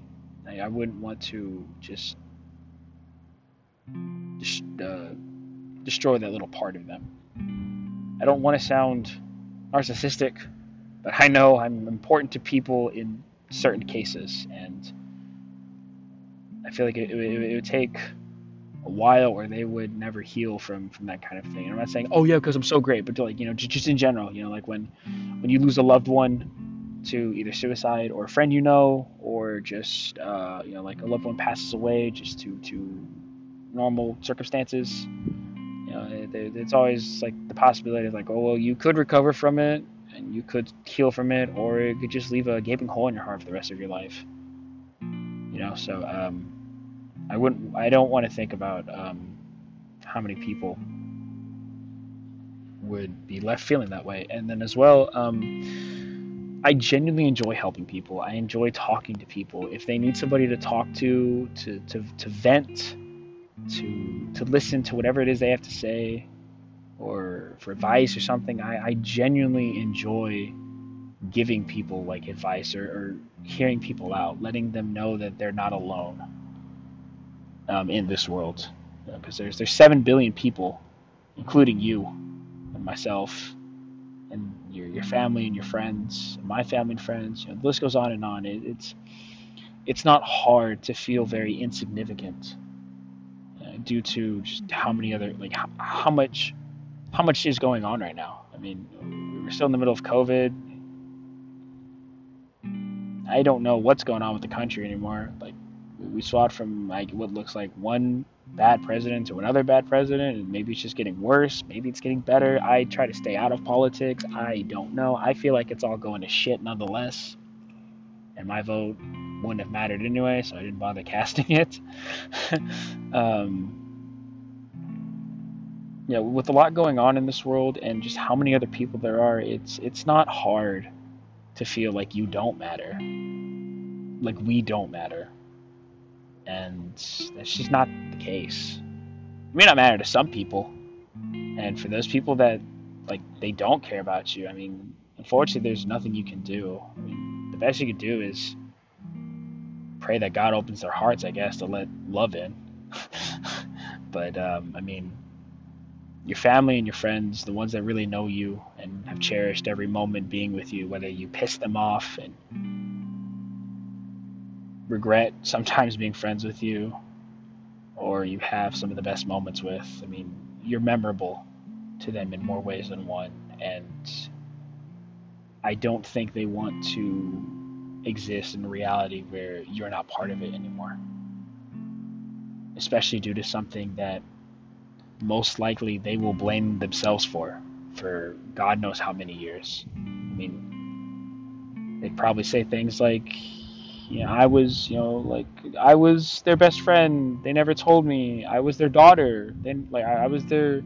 I, I wouldn't want to just just uh, destroy that little part of them. I don't want to sound narcissistic, but I know I'm important to people in certain cases, and I feel like it, it, it would take a while or they would never heal from from that kind of thing. And I'm not saying, oh yeah, because I'm so great, but like you know, just, in general, you know, like when when you lose a loved one to either suicide or a friend you know, or just uh, you know like a loved one passes away, just to to normal circumstances. You know, it, it's always like the possibility of like, oh well, you could recover from it and you could heal from it, or it could just leave a gaping hole in your heart for the rest of your life. You know, so um, I wouldn't, I don't want to think about um, how many people would be left feeling that way, and then as well. Um, I genuinely enjoy helping people. I enjoy talking to people. If they need somebody to talk to, to, to, to vent, to to listen to whatever it is they have to say, or for advice or something, I, I genuinely enjoy giving people like advice or, or hearing people out, letting them know that they're not alone um, in this world. Because know, there's there's seven billion people, including you and myself, and your your family and your friends, and my family and friends. You know, the list goes on and on. It, it's it's not hard to feel very insignificant uh, due to just how many other like how, how much how much is going on right now. I mean, we're still in the middle of COVID. I don't know what's going on with the country anymore. Like we swat from like what looks like one bad president to another bad president, and maybe it's just getting worse. Maybe it's getting better. I try to stay out of politics. I don't know. I feel like it's all going to shit nonetheless, and my vote wouldn't have mattered anyway, so I didn't bother casting it. um, yeah, with a lot going on in this world and just how many other people there are, it's it's not hard to feel like you don't matter, like we don't matter and that's just not the case. It may not matter to some people, and for those people that like they don't care about you, I mean, unfortunately, there's nothing you can do. I mean, the best you can do is pray that God opens their hearts, I guess, to let love in. but um, I mean, your family and your friends, the ones that really know you and have cherished every moment being with you, whether you piss them off and regret sometimes being friends with you or you have some of the best moments with. I mean, you're memorable to them in more ways than one. And I don't think they want to exist in a reality where you're not part of it anymore. Especially due to something that most likely they will blame themselves for, for God knows how many years. I mean, they'd probably say things like, you know, I was, you know, like I was their best friend. They never told me. I was their daughter. Then, like, I, I was their,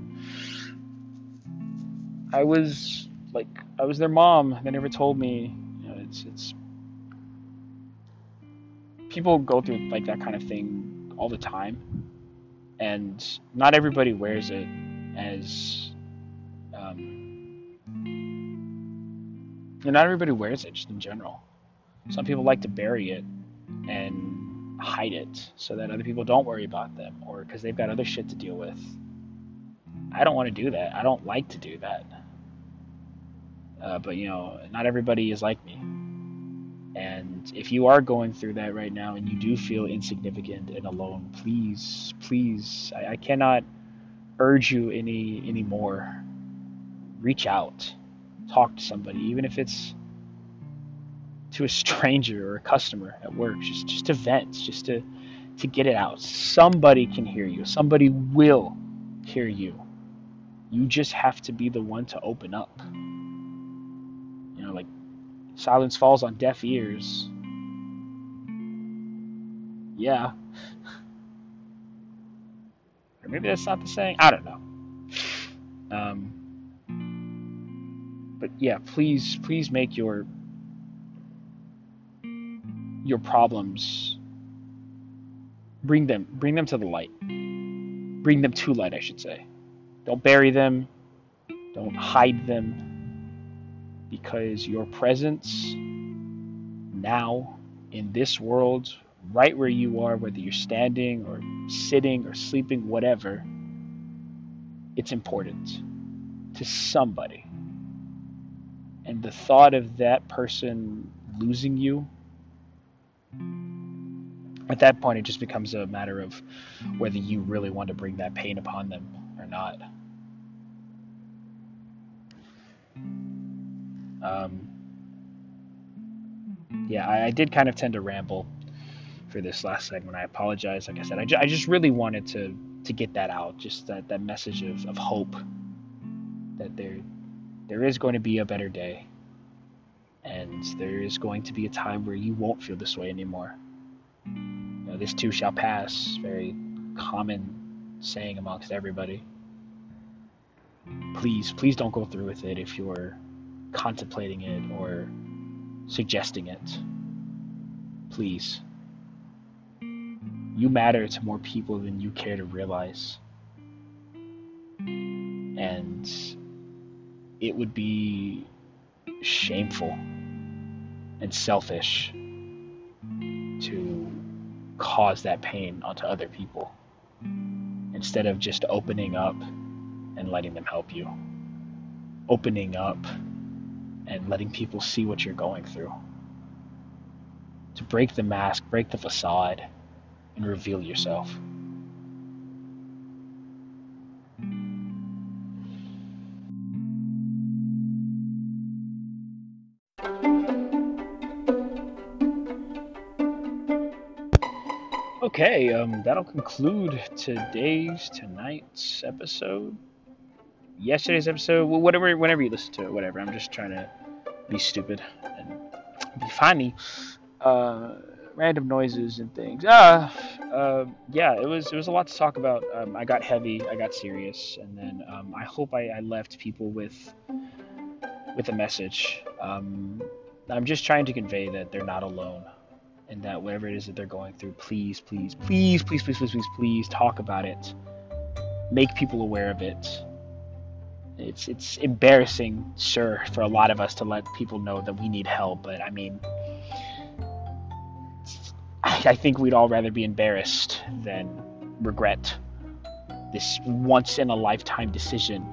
I was like, I was their mom. They never told me. You know, it's it's people go through like that kind of thing all the time, and not everybody wears it as, um, and not everybody wears it just in general some people like to bury it and hide it so that other people don't worry about them or because they've got other shit to deal with. I don't want to do that. I don't like to do that. Uh, but you know, not everybody is like me. And if you are going through that right now and you do feel insignificant and alone, please, please, I, I cannot urge you any anymore. Reach out, talk to somebody, even if it's to a stranger or a customer at work, just just to vent, just to to get it out. Somebody can hear you. Somebody will hear you. You just have to be the one to open up. You know, like silence falls on deaf ears. Yeah. Or maybe that's not the saying. I don't know. Um, but yeah, please, please make your your problems bring them bring them to the light. Bring them to light i should say. Don't bury them. Don't hide them. Because your presence now in this world right where you are whether you're standing or sitting or sleeping whatever it's important to somebody. And the thought of that person losing you at that point, it just becomes a matter of whether you really want to bring that pain upon them or not. Um, yeah, I, I did kind of tend to ramble for this last segment. I apologize. Like I said, I, ju- I just really wanted to to get that out, just that, that message of, of hope that there there is going to be a better day, and there is going to be a time where you won't feel this way anymore. You know, this too shall pass. Very common saying amongst everybody. Please, please don't go through with it if you're contemplating it or suggesting it. Please. You matter to more people than you care to realize. And it would be shameful and selfish to cause that pain onto other people instead of just opening up and letting them help you. Opening up and letting people see what you're going through. To break the mask, break the facade, and reveal yourself. Okay, um, that'll conclude today's, tonight's episode. Yesterday's episode, whatever, whenever you listen to it, whatever. I'm just trying to be stupid and be funny. Uh, random noises and things. Uh, uh, yeah, it was it was a lot to talk about. Um, I got heavy, I got serious, and then um, I hope I, I, left people with with a message. Um, I'm just trying to convey that they're not alone, and that whatever it is that they're going through, please, please, please, please, please, please, please, please talk about it. Make people aware of it. It's it's embarrassing, sure, for a lot of us to let people know that we need help, but I mean I think we'd all rather be embarrassed than regret this once in a lifetime decision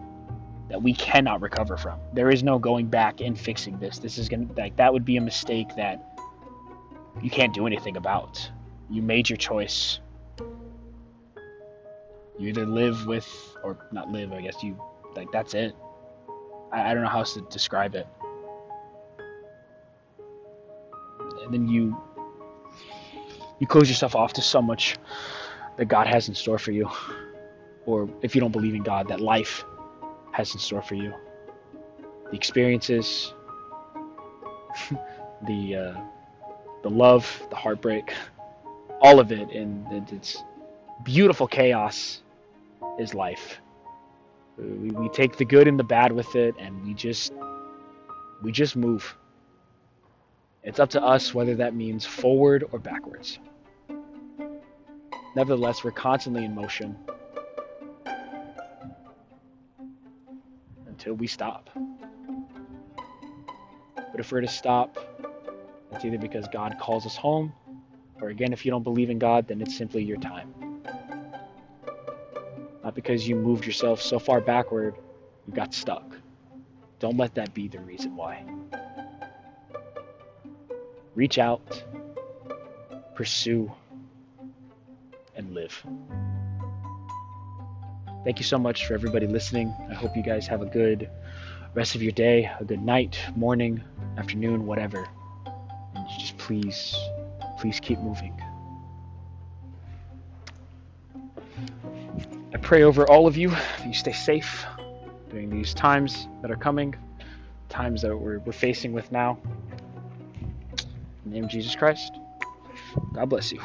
that we cannot recover from. There is no going back and fixing this. This is to like that would be a mistake that you can't do anything about. You made your choice. You either live with or not live, I guess you like that's it. I, I don't know how else to describe it. And then you you close yourself off to so much that God has in store for you. Or if you don't believe in God, that life has in store for you. The experiences, the uh, the love, the heartbreak, all of it, and it's beautiful chaos is life. We, we take the good and the bad with it, and we just we just move. It's up to us whether that means forward or backwards. Nevertheless, we're constantly in motion until we stop. But if we're to stop, it's either because God calls us home, or again, if you don't believe in God, then it's simply your time. Not because you moved yourself so far backward, you got stuck. Don't let that be the reason why. Reach out, pursue, and live. Thank you so much for everybody listening. I hope you guys have a good rest of your day, a good night, morning, afternoon, whatever. Please, please keep moving. I pray over all of you that you stay safe during these times that are coming, times that we're, we're facing with now. In the name of Jesus Christ, God bless you.